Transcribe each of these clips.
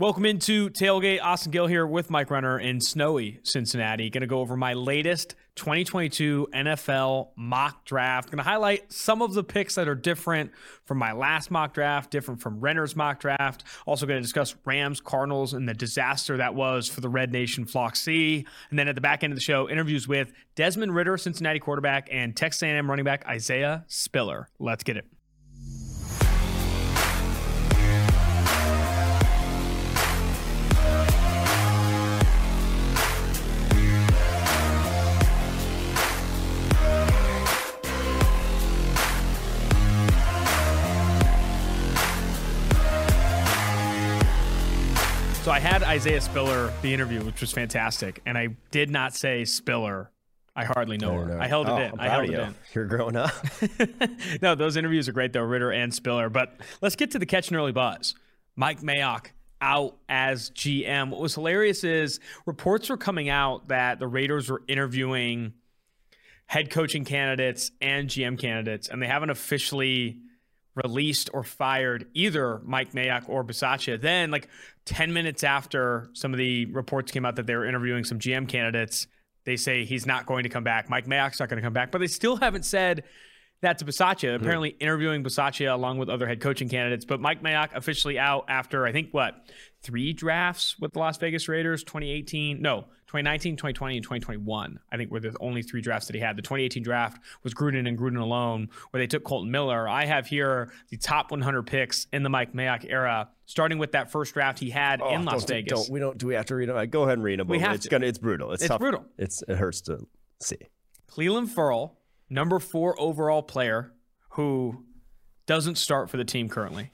Welcome into Tailgate. Austin Gayle here with Mike Renner in snowy Cincinnati. Going to go over my latest 2022 NFL mock draft. Going to highlight some of the picks that are different from my last mock draft, different from Renner's mock draft. Also going to discuss Rams, Cardinals, and the disaster that was for the Red Nation Flock C. And then at the back end of the show, interviews with Desmond Ridder, Cincinnati quarterback, and Texas A&M running back Isaiah Spiller. Let's get it. I had Isaiah Spiller the interview, which was fantastic, and I did not say Spiller. I hardly know her. I held it oh, in. I'm I held it you. in. You're growing up. no, those interviews are great though, Ridder and Spiller. But let's get to the catch and early buzz. Mike Mayock out as GM. What was hilarious is reports were coming out that the Raiders were interviewing head coaching candidates and GM candidates, and they haven't officially released or fired either Mike Mayock or Bisaccia. Then, like 10 minutes after some of the reports came out that they were interviewing some GM candidates, they say he's not going to come back. Mike Mayock's not going to come back, but they still haven't said that to Bisaccia. Hmm. Apparently, interviewing Bisaccia along with other head coaching candidates. But Mike Mayock officially out after, I think, what, three drafts with the Las Vegas Raiders 2018, no, 2019, 2020, and 2021. I think were the only three drafts that he had. The 2018 draft was Gruden and Gruden alone, where they took Kolton Miller. I have here the top 100 picks in the Mike Mayock era, starting with that first draft he had oh, in Las Oh, don't, Vegas. Don't, we don't. Do we have to read them? Uh, go ahead and read them. We have it's to. gonna. It's brutal. It's, It's tough. brutal. It's it hurts to see. Clelin Ferrell, number four overall player, who doesn't start for the team currently.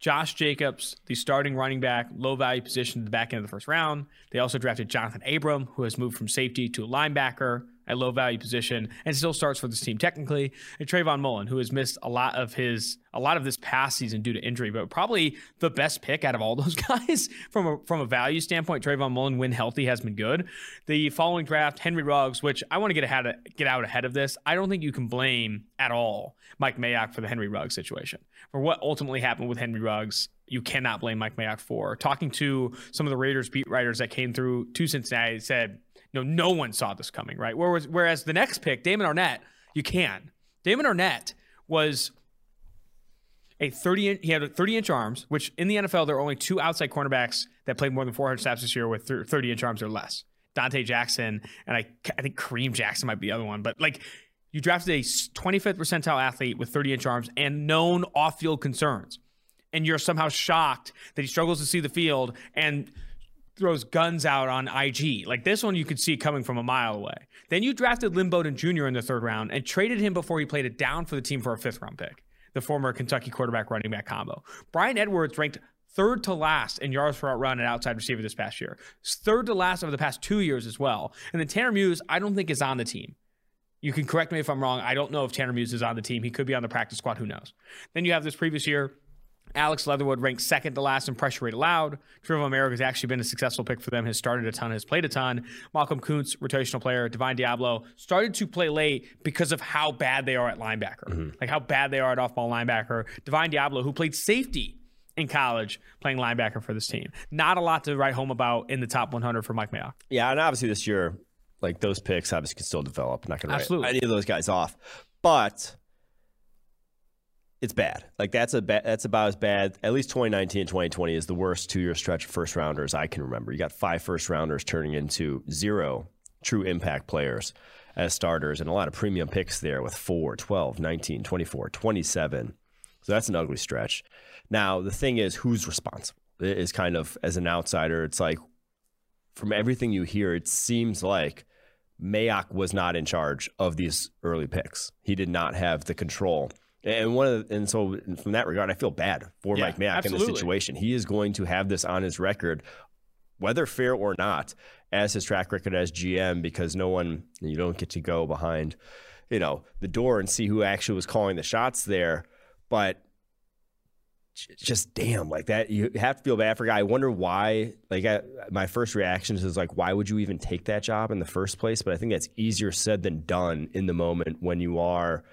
Josh Jacobs, the starting running back, low value position at the back end of the first round. They also drafted Johnathan Abram, who has moved from safety to linebacker at low value position and still starts for this team technically. And Trayvon Mullen, who has missed a lot of his a lot of this past season due to injury, but probably the best pick out of all those guys from a from a value standpoint. Trayvon Mullen, when healthy, has been good. The following draft, Henry Ruggs, which I want to get ahead get out ahead of this. I don't think you can blame at all Mike Mayock for the Henry Ruggs situation. For what ultimately happened with Henry Ruggs, you cannot blame Mike Mayock for. Talking to some of the Raiders beat writers that came through to Cincinnati said, you know, no one saw this coming, right? Whereas, whereas the next pick, Damon Arnette, you can. Damon Arnette was a 30 inch, he had 30 inch arms, which in the NFL, there are only two outside cornerbacks that played more than 400 snaps this year with 30 inch arms or less. Donte Jackson, and I, I think Kareem Jackson might be the other one, but like you drafted a 25th percentile athlete with 30 inch arms and known off field concerns. And you're somehow shocked that he struggles to see the field and throws guns out on IG. Like this one, you could see coming from a mile away. Then you drafted Lynn Bowden Jr. in the third round and traded him before he played it down for the team for a fifth round pick, the former Kentucky quarterback running back combo. Bryan Edwards ranked third to last in yards per out run and outside receiver this past year, third to last over the past two years as well. And then Tanner Muse, I don't think is on the team. You can correct me if I'm wrong. I don't know if Tanner Muse is on the team. He could be on the practice squad. Who knows? Then you have this previous year. Alex Leatherwood ranked second to last in pressure rate allowed. Trevon Moehrig has actually been a successful pick for them, has started a ton, has played a ton. Malcolm Koonce, rotational player, Divine Deablo, started to play late because of how bad they are at linebacker. Mm-hmm. Like how bad they are at off ball linebacker. Divine Deablo, who played safety in college, playing linebacker for this team. Not a lot to write home about in the top 100 for Mike Mayock. Yeah, and obviously this year, like those picks obviously can still develop. Not going to write any of those guys off, but it's bad. Like that's a ba- that's about as bad. At least 2019 and 2020 is the worst two year stretch of first rounders I can remember. You got five first rounders turning into zero true impact players as starters, and a lot of premium picks there with 4, 12, 19, 24, 27. So that's an ugly stretch. Now the thing is, who's responsible? It is kind of as an outsider, it's like from everything you hear, it seems like Mayock was not in charge of these early picks. He did not have the control. And one of the, and so from that regard, I feel bad for Yeah, Mike Mayock in this situation. He is going to have this on his record, whether fair or not, as his track record as GM, because no one you don't get to go behind, you know, the door and see who actually was calling the shots there. But just damn, like that, you have to feel bad for a guy. I wonder why. Like I, my first reaction is like, why would you even take that job in the first place? But I think that's easier said than done in the moment when you are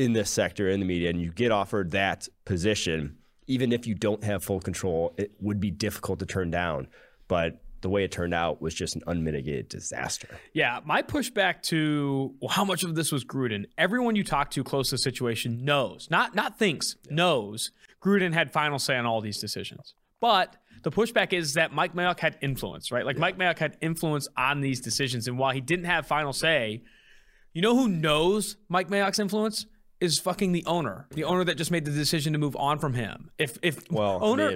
in this sector in the media and you get offered that position even if you don't have full control, it would be difficult to turn down. But the way it turned out was just an unmitigated disaster. Yeah, my pushback to well, how much of this was Gruden. Everyone you talk to close to the situation knows, not not thinks, yeah. knows Gruden had final say on all these decisions. But the pushback is that Mike Mayock had influence, right? Like yeah. Mike Mayock had influence on these decisions, and while he didn't have final say, you know who knows Mike Mayock's influence? Is fucking the owner, the owner that just made the decision to move on from him. If if well, owner,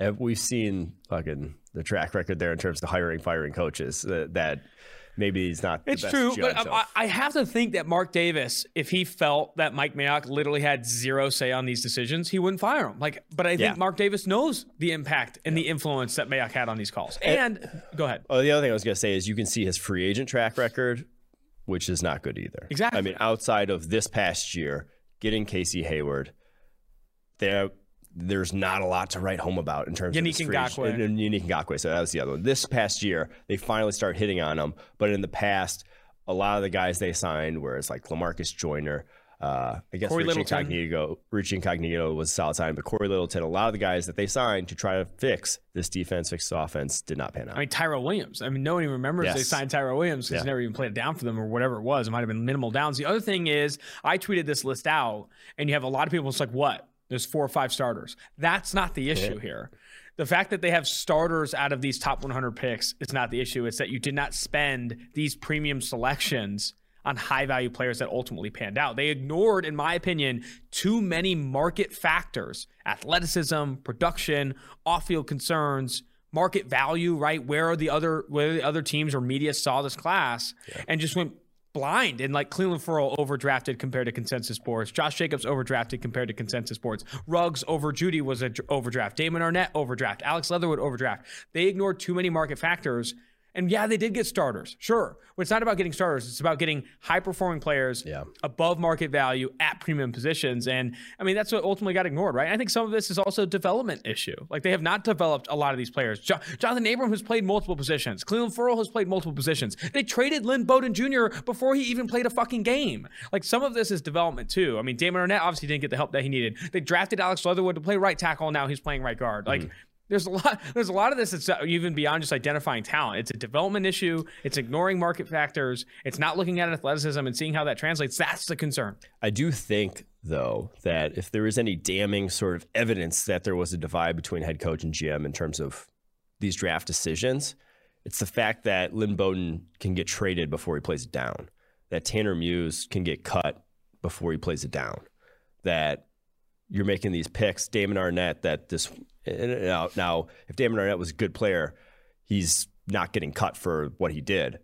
I mean, we've seen fucking the track record there in terms of hiring, firing coaches. Uh, that maybe he's not. It's true, but I, I, have to think that Mark Davis, if he felt that Mike Mayock literally had zero say on these decisions, he wouldn't fire him. Like, but I think yeah. Mark Davis knows the impact and yeah. the influence that Mayock had on these calls. And, and go ahead. Oh, the other thing I was going to say is you can see his free agent track record, which is not good either. Exactly. I mean, outside of this past year, getting Casey Hayward, there there's not a lot to write home about in terms Yannick of Ngakoue. And, and Yannick Ngakoue. So that was the other one. This past year, they finally start hitting on him. But in the past, a lot of the guys they signed, whereas like Lamarcus Joyner, uh, I guess Corey Rich Littleton. Incognito, Rich Incognito was a solid sign, but Cory Littleton, a lot of the guys that they signed to try to fix this defense, fix this offense, did not pan out. I mean, Tyrell Williams. I mean, no one even remembers yes. they signed Tyrell Williams because yeah. he never even played it down for them or whatever it was. It might have been minimal downs. The other thing is, I tweeted this list out, and you have a lot of people. It's like, what? There's four or five starters. That's not the issue yeah. here. The fact that they have starters out of these top 100 picks is not the issue. It's that you did not spend these premium selections on high value players that ultimately panned out. They ignored, in my opinion, too many market factors athleticism, production, off field concerns. Market value, right? Where are the other where the other teams or media saw this class yeah. and just went blind and like Clelin Ferrell overdrafted compared to consensus boards. Josh Jacobs overdrafted compared to consensus boards. Ruggs over Jeudy was an overdraft. Damon Arnette overdraft. Alex Leatherwood overdraft. They ignored too many market factors and yeah, they did get starters, sure. But it's not about getting starters. It's about getting high performing players yeah. above market value at premium positions. And I mean, that's what ultimately got ignored, right? I think some of this is also a development issue. Like they have not developed a lot of these players. Jo- Jonathan Abram has played multiple positions. Clelin Ferrell has played multiple positions. They traded Lynn Bowden Jr. before he even played a fucking game. Like some of this is development too. I mean, Damon Arnette obviously didn't get the help that he needed. They drafted Alex Leatherwood to play right tackle. Now he's playing right guard. Like, mm-hmm there's a lot there's a lot of this that's uh, even beyond just identifying talent. It's a development issue. It's ignoring market factors. It's not looking at athleticism and seeing how that translates. That's the concern. I do think though that if there is any damning sort of evidence that there was a divide between head coach and gm in terms of these draft decisions it's the fact that lynn bowden can get traded before he plays it down. That tanner muse can get cut before he plays it down. That you're making these picks damon Arnette, that this now, now, if Damon Arnette was a good player, he's not getting cut for what he did.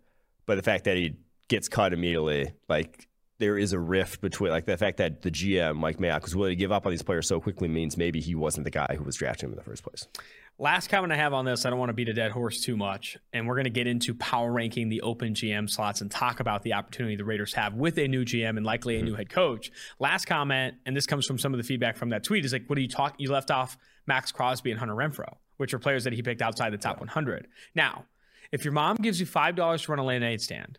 But the fact that he gets cut immediately, like there is a rift between, like the fact that the GM, Mike Mayock, was willing to give up on these players so quickly means maybe he wasn't the guy who was drafting him in the first place. Last comment I have on this, I don't want to beat a dead horse too much. And we're going to get into power ranking the open GM slots and talk about the opportunity the Raiders have with a new GM and likely a mm-hmm. new head coach. Last comment, and this comes from some of the feedback from that tweet, is like, what are you talking? You left off Maxx Crosby and Hunter Renfrow, which are players that he picked outside the top 100. Now, if your mom gives you $5 to run a lemonade stand,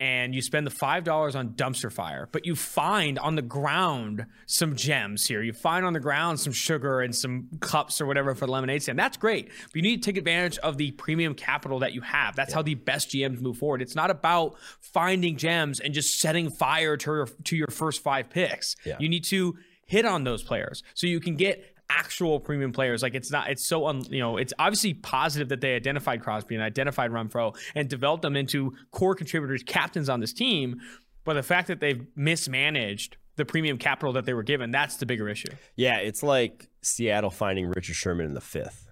and you spend the $5 on dumpster fire, but you find on the ground some gems here. You find on the ground some sugar and some cups or whatever for the lemonade stand. That's great. But you need to take advantage of the premium capital that you have. That's yeah. how the best GMs move forward. It's not about finding gems and just setting fire to your, to your first five picks. Yeah. You need to hit on those players so you can get actual premium players. Like it's not, it's so, un, you know, it's obviously positive that they identified Crosby and identified Renfrow and developed them into core contributors, captains on this team. But the fact that they've mismanaged the premium capital that they were given, that's the bigger issue. Yeah, it's like Seattle finding Richard Sherman in the fifth.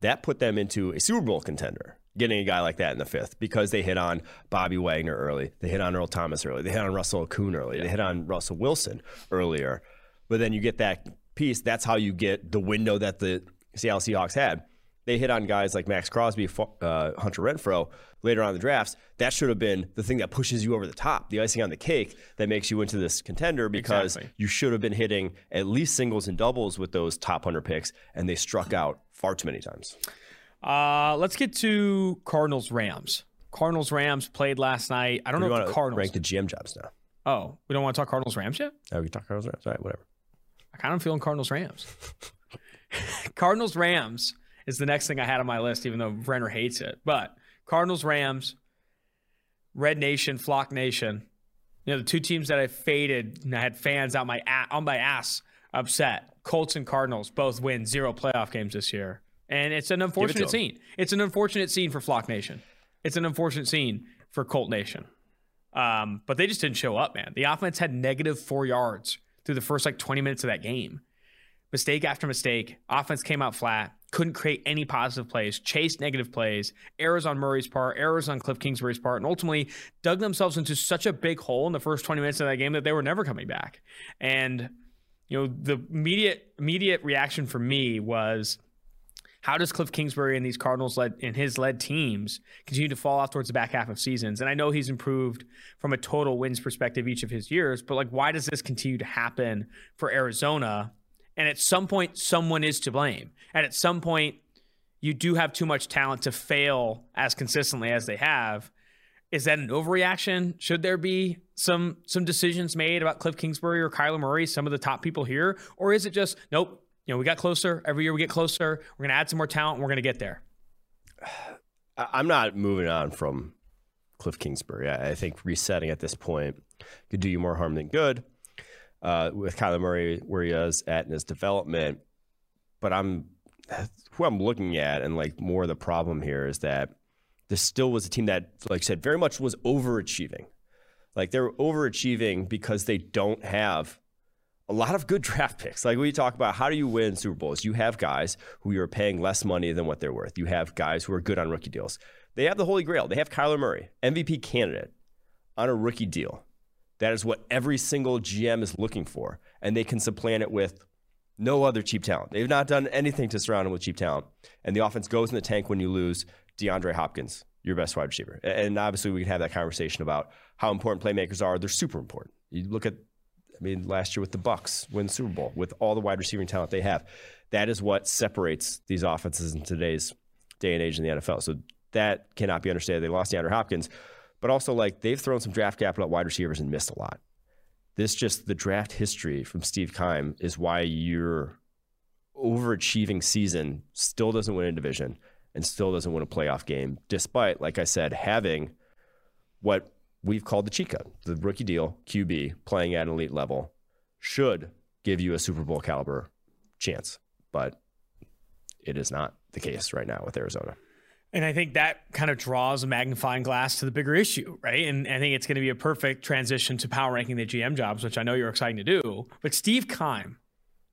That put them into a Super Bowl contender getting a guy like that in the fifth because they hit on Bobby Wagner early. They hit on Earl Thomas early. They hit on Russell Okung early. Yeah. They hit on Russell Wilson earlier. But then you get that piece, that's how you get the window that the Seattle Seahawks had. They hit on guys like Maxx Crosby, uh, Hunter Renfrow later on in the drafts. That should have been the thing that pushes you over the top, the icing on the cake that makes you into this contender because exactly. you should have been hitting at least singles and doubles with those top 100 picks, and they struck out far too many times. Uh, let's get to Cardinals Rams. Cardinals Rams played last night. I don't know if the Cardinals rank the GM jobs now. Oh, we don't want to talk Cardinals Rams yet? Oh, we talk Cardinals Rams. All right, whatever. I kind of feeling Cardinals Rams. Cardinals Rams is the next thing I had on my list, even though Renner hates it. But Cardinals Rams, Red Nation, Flock Nation. You know the two teams that I faded and I had fans out my on my ass upset. Colts and Cardinals both win zero playoff games this year, and it's an unfortunate it scene. It's an unfortunate scene for Flock Nation. It's an unfortunate scene for Colt Nation. Um, but they just didn't show up, man. The offense had negative four yards through the first like 20 minutes of that game. Mistake after mistake. Offense came out flat. Couldn't create any positive plays. Chased negative plays. Errors on Murray's part. Errors on Cliff Kingsbury's part. And ultimately dug themselves into such a big hole in the first 20 minutes of that game that they were never coming back. And you know the immediate immediate reaction for me was how does Cliff Kingsbury and these Cardinals led and his led teams continue to fall off towards the back half of seasons? And I know he's improved from a total wins perspective each of his years, but like why does this continue to happen for Arizona? And at some point, someone is to blame. And at some point, you do have too much talent to fail as consistently as they have. Is that an overreaction? Should there be some some decisions made about Cliff Kingsbury or Kyler Murray, some of the top people here, or is it just nope? You know, we got closer. Every year we get closer. We're going to add some more talent. We're going to get there. I'm not moving on from Cliff Kingsbury. I think resetting at this point could do you more harm than good. Uh, with Kyler Murray, where he is at in his development, but I'm who I'm looking at, and like more of the problem here is that this still was a team that, like I said, very much was overachieving. Like they're overachieving because they don't have a lot of good draft picks. Like we talk about, how do you win Super Bowls? You have guys who you're paying less money than what they're worth. You have guys who are good on rookie deals. They have the Holy Grail. They have Kyler Murray, MVP candidate, on a rookie deal. That is what every single GM is looking for. And they can supplant it with no other cheap talent. They've not done anything to surround him with cheap talent. And the offense goes in the tank when you lose DeAndre Hopkins, your best wide receiver. And obviously, we could have that conversation about how important playmakers are. They're super important. You look at I mean, last year with the Bucs win the Super Bowl with all the wide receiving talent they have. That is what separates these offenses in today's day and age in the NFL. So that cannot be understated. They lost DeAndre Hopkins, but also like they've thrown some draft capital at wide receivers and missed a lot. This just the draft history from Steve Keim is why your overachieving season still doesn't win a division and still doesn't win a playoff game, despite, like I said, having what we've called the code. The rookie deal, QB, playing at an elite level, should give you a Super Bowl caliber chance. But it is not the case right now with Arizona. And I think that kind of draws a magnifying glass to the bigger issue, right? And I think it's going to be a perfect transition to power ranking the GM jobs, which I know you're excited to do. But Steve Keim,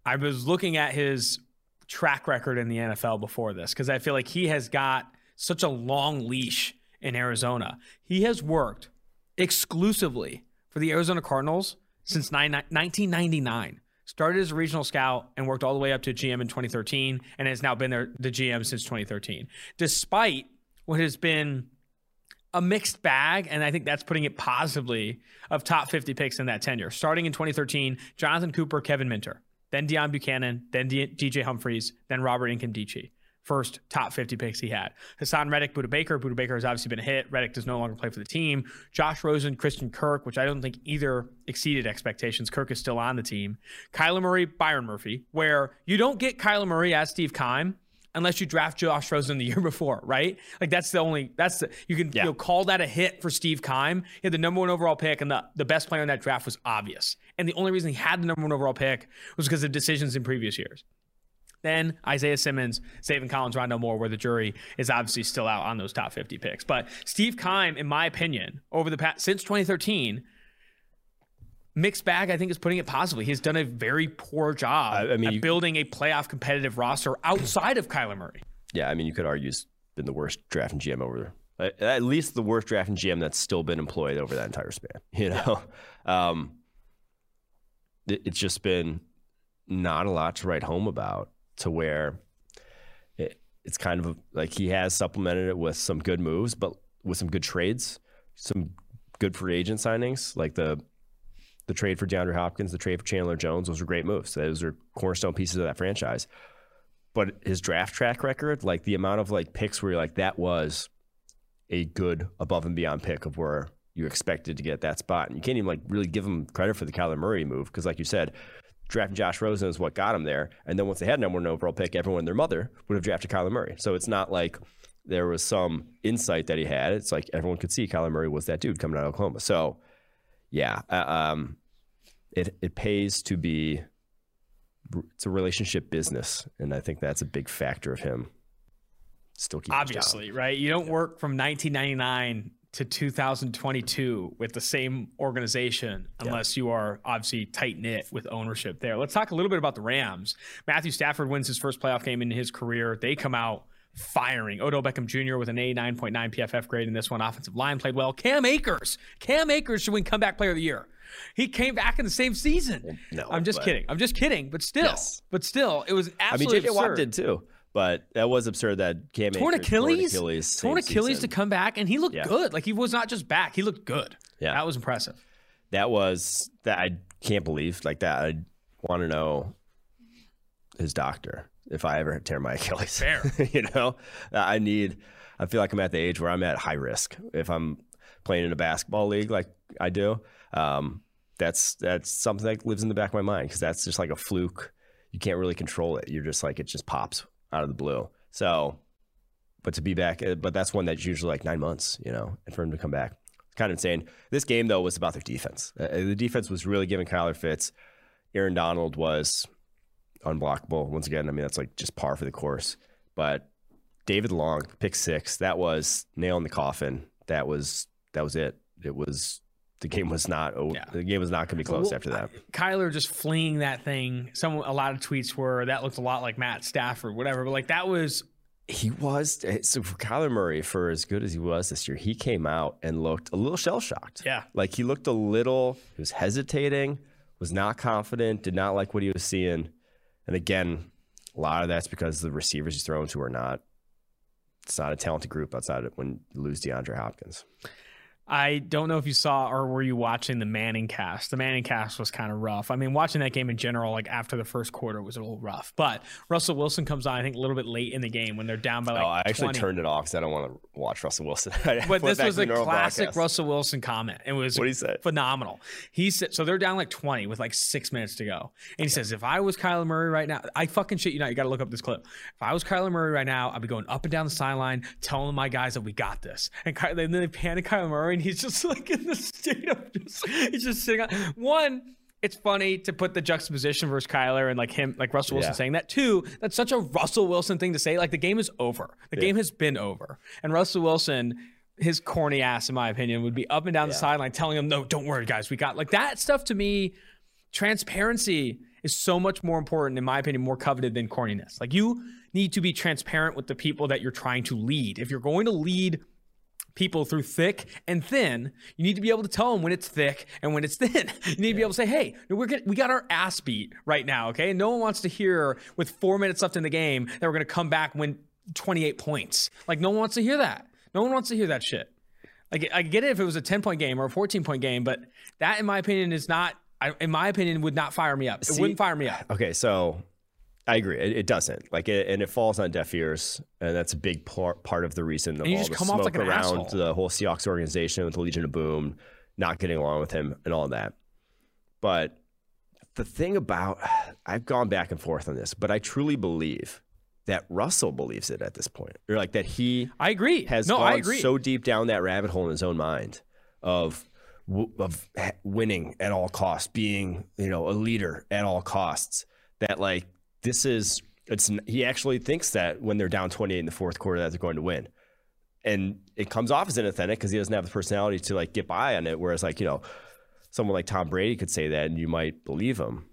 I was looking at his track record in the NFL before this because I feel like he has got such a long leash in Arizona. He has worked exclusively for the Arizona Cardinals since 1999. Started as a regional scout and worked all the way up to GM in 2013 and has now been there, the GM since 2013. Despite what has been a mixed bag, and I think that's putting it positively, of top 50 picks in that tenure. Starting in 2013, Jonathan Cooper, Kevin Minter, then Deone Bucannon, then DJ Humphries, then Robert Nkemdiche first top 50 picks he had. Haason Reddick, Budda Baker. Budda Baker has obviously been a hit. Reddick does no longer play for the team. Josh Rosen, Christian Kirk, which I don't think either exceeded expectations. Kirk is still on the team. Kyler Murray, Byron Murphy, where you don't get Kyler Murray as Steve Keim unless you draft Josh Rosen the year before, right? Like that's the only that's the you can yeah. you know, call that a hit for Steve Keim. He had the number one overall pick, and the, the best player in that draft was obvious. And the only reason he had the number one overall pick was because of decisions in previous years. Then Isaiah Simmons, Zaven Collins, Rondale Moore, where the jury is obviously still out on those top 50 picks. But Steve Keim, in my opinion, over the past since 2013, mixed bag, I think, is putting it positively. He's done a very poor job I, I mean, at building a playoff competitive roster outside of Kyler Murray. Yeah, I mean, you could argue he's been the worst drafting GM over at least the worst drafting GM that's still been employed over that entire span. You know, um, it, it's just been not a lot to write home about to where it, it's kind of like he has supplemented it with some good moves, but with some good trades, some good free agent signings, like the the trade for DeAndre Hopkins, the trade for Chandler Jones. Those are great moves. Those are cornerstone pieces of that franchise. But his draft track record, like the amount of like picks where you're like that was a good above and beyond pick of where you expected to get that spot, and you can't even like really give him credit for the Kyler Murray move because, like you said, drafting Josh Rosen is what got him there. And then once they had number one overall pick, everyone and their mother would have drafted Kyler Murray. So it's not like there was some insight that he had. It's like everyone could see Kyler Murray was that dude coming out of Oklahoma. So yeah, uh, um, it it pays to be. It's a relationship business, and I think that's a big factor of him. Steve Keim obviously right. You don't work from 1999 to 2022 with the same organization unless yeah. you are obviously tight knit with ownership there. Let's talk a little bit about the Rams. Matthew Stafford wins his first playoff game in his career. They come out firing. Odell Beckham Jr. with an 89.9 PFF grade in this one. Offensive line played well. Cam Akers. Cam Akers should win comeback player of the year. He came back in the same season. No, I'm just but, kidding. I'm just kidding. But still, yes. but still, it was absolutely. I mean, J.J. Watt did too. But that was absurd that Cam torn Achilles, torn Achilles, torn Achilles to come back, and he looked yeah. good. Like he was not just back; he looked good. Yeah, that was impressive. That was that I can't believe like that. I want to know his doctor if I ever tear my Achilles. Fair, you know, I need. I feel like I'm at the age where I'm at high risk if I'm playing in a basketball league like I do. Um, that's that's something that lives in the back of my mind because that's just like a fluke. You can't really control it. You're just like it just pops out of the blue. So, but to be back, uh, but that's one that's usually like nine months, you know, and for him to come back, it's kind of insane. This game though was about their defense. Uh, uh, the defense was really giving Kyler fits. Aaron Donald was unblockable once again. I mean, that's like just par for the course. But David Long, pick six, that was nail in the coffin. That was that was it. It was the game was not yeah. the game was not going to be close well, after that. Kyler just fleeing that thing. Some a lot of tweets were that looked a lot like Matt Stafford, whatever. But like that was he was eh, so for Kyler Murray for as good as he was this year. He came out and looked a little shell shocked. Yeah, like he looked a little. He was hesitating, was not confident, did not like what he was seeing. And again, a lot of that's because the receivers he's throwing to are not. It's not a talented group outside of when you lose DeAndre Hopkins. I don't know if you saw or were you watching the Manning cast. The Manning cast was kind of rough. I mean, watching that game in general, like after the first quarter, was a little rough. But Russell Wilson comes on, I think, a little bit late in the game when they're down by like. Oh, I actually 20. turned it off because I don't want to watch Russell Wilson. but this was a classic broadcast. Russell Wilson comment. It was what he said. phenomenal. He said, so they're down like 20 with like six minutes to go. And he says, if I was Kyler Murray right now, I fucking shit you not. You got to look up this clip. If I was Kyler Murray right now, I'd be going up and down the sideline telling my guys that we got this. And, and then they pan to Kyler Murray and he's just like, in the state of just he's just sitting on one. It's funny to put the juxtaposition versus Kyler and like him, like Russell Wilson yeah. saying that. Two, that's such a Russell Wilson thing to say. Like the game is over. The yeah. game has been over. And Russell Wilson, his corny ass, in my opinion, would be up and down yeah. the sideline telling him, "No, don't worry, guys, we got like that stuff." To me, transparency is so much more important, in my opinion, more coveted than corniness. Like you need to be transparent with the people that you're trying to lead. If you're going to lead people through thick and thin, you need to be able to tell them when it's thick and when it's thin. You need to be able to say, "Hey, we're get, we got our ass beat right now, okay?" And no one wants to hear with four minutes left in the game that we're going to come back win 28 points. Like no one wants to hear that. No one wants to hear that shit. Like I get it if it was a 10 point game or a 14 point game, but that, in my opinion, is not. in my opinion, would not fire me up. It wouldn't fire me up. Okay, so I agree. It, it doesn't like it, and it falls on deaf ears, and that's a big part part of the reason of all the smoke like around asshole. the whole Seahawks organization with the Legion of Boom, not getting along with him, and all that. But the thing about I've gone back and forth on this, but I truly believe that Russell believes it at this point, or like that he. I agree. Has no, gone agree. so deep down that rabbit hole in his own mind of of winning at all costs, being you know a leader at all costs. That like this is it's he actually thinks that when they're down 28 in the fourth quarter that they're going to win and it comes off as inauthentic because he doesn't have the personality to like get by on it whereas like you know someone like tom brady could say that and you might believe him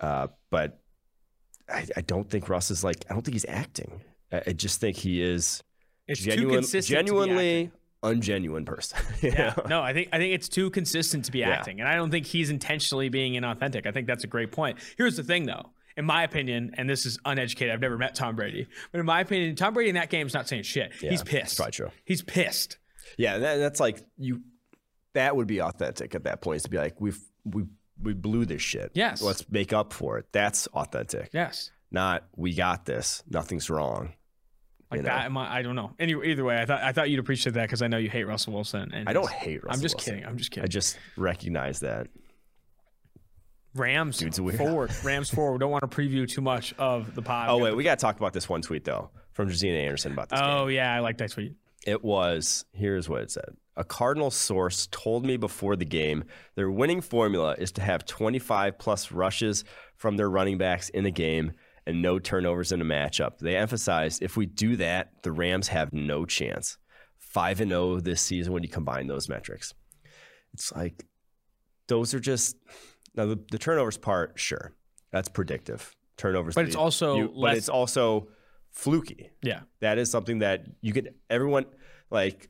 uh, but I, I, don't think russ is like i don't think he's acting i, I just think he is it's genuine, genuinely ungenuine person. yeah. No, I think I think it's too consistent to be acting. Yeah. And I don't think he's intentionally being inauthentic. I think that's a great point. Here's the thing though in my opinion, and this is uneducated, I've never met Tom Brady, but in my opinion, Tom Brady in that game is not saying shit. Yeah, He's pissed. Probably true. He's pissed. Yeah, that, that's like you. That would be authentic at that point. Is to be like, we've we we blew this shit. Yes. Let's make up for it. That's authentic. Yes. Not we got this. Nothing's wrong. Like you know? that, I, I don't know. Anyway, either way, I thought I thought you'd appreciate that because I know you hate Russell Wilson. And I don't hate Russell. I'm just Wilson. kidding. I'm just kidding. I just recognize that Rams Dude's forward. Rams forward. We don't want to preview too much of the pod. Oh wait, we got to talk about this one tweet though from Josina Anderson about this oh, game. Oh yeah, I like that tweet. It was, here's what it said. A Cardinal source told me before the game their winning formula is to have 25 plus rushes from their running backs in a game and no turnovers in a matchup. They emphasized if we do that, the Rams have no chance. 5 and 0 this season when you combine those metrics. It's like those are just now the, the turnovers part, sure. That's predictive. Turnovers But it's also you- but it's also fluky Yeah. that is something that you can everyone like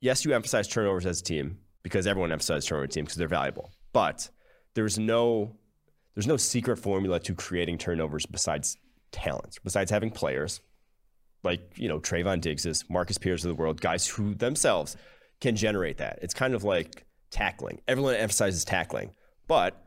yes you emphasize turnovers as a team because everyone emphasizes turnover team because they're valuable but there's no there's no secret formula to creating turnovers besides talent besides having players like you know Trevon Diggs's Marcus Peters of the world guys who themselves can generate that it's kind of like tackling everyone emphasizes tackling but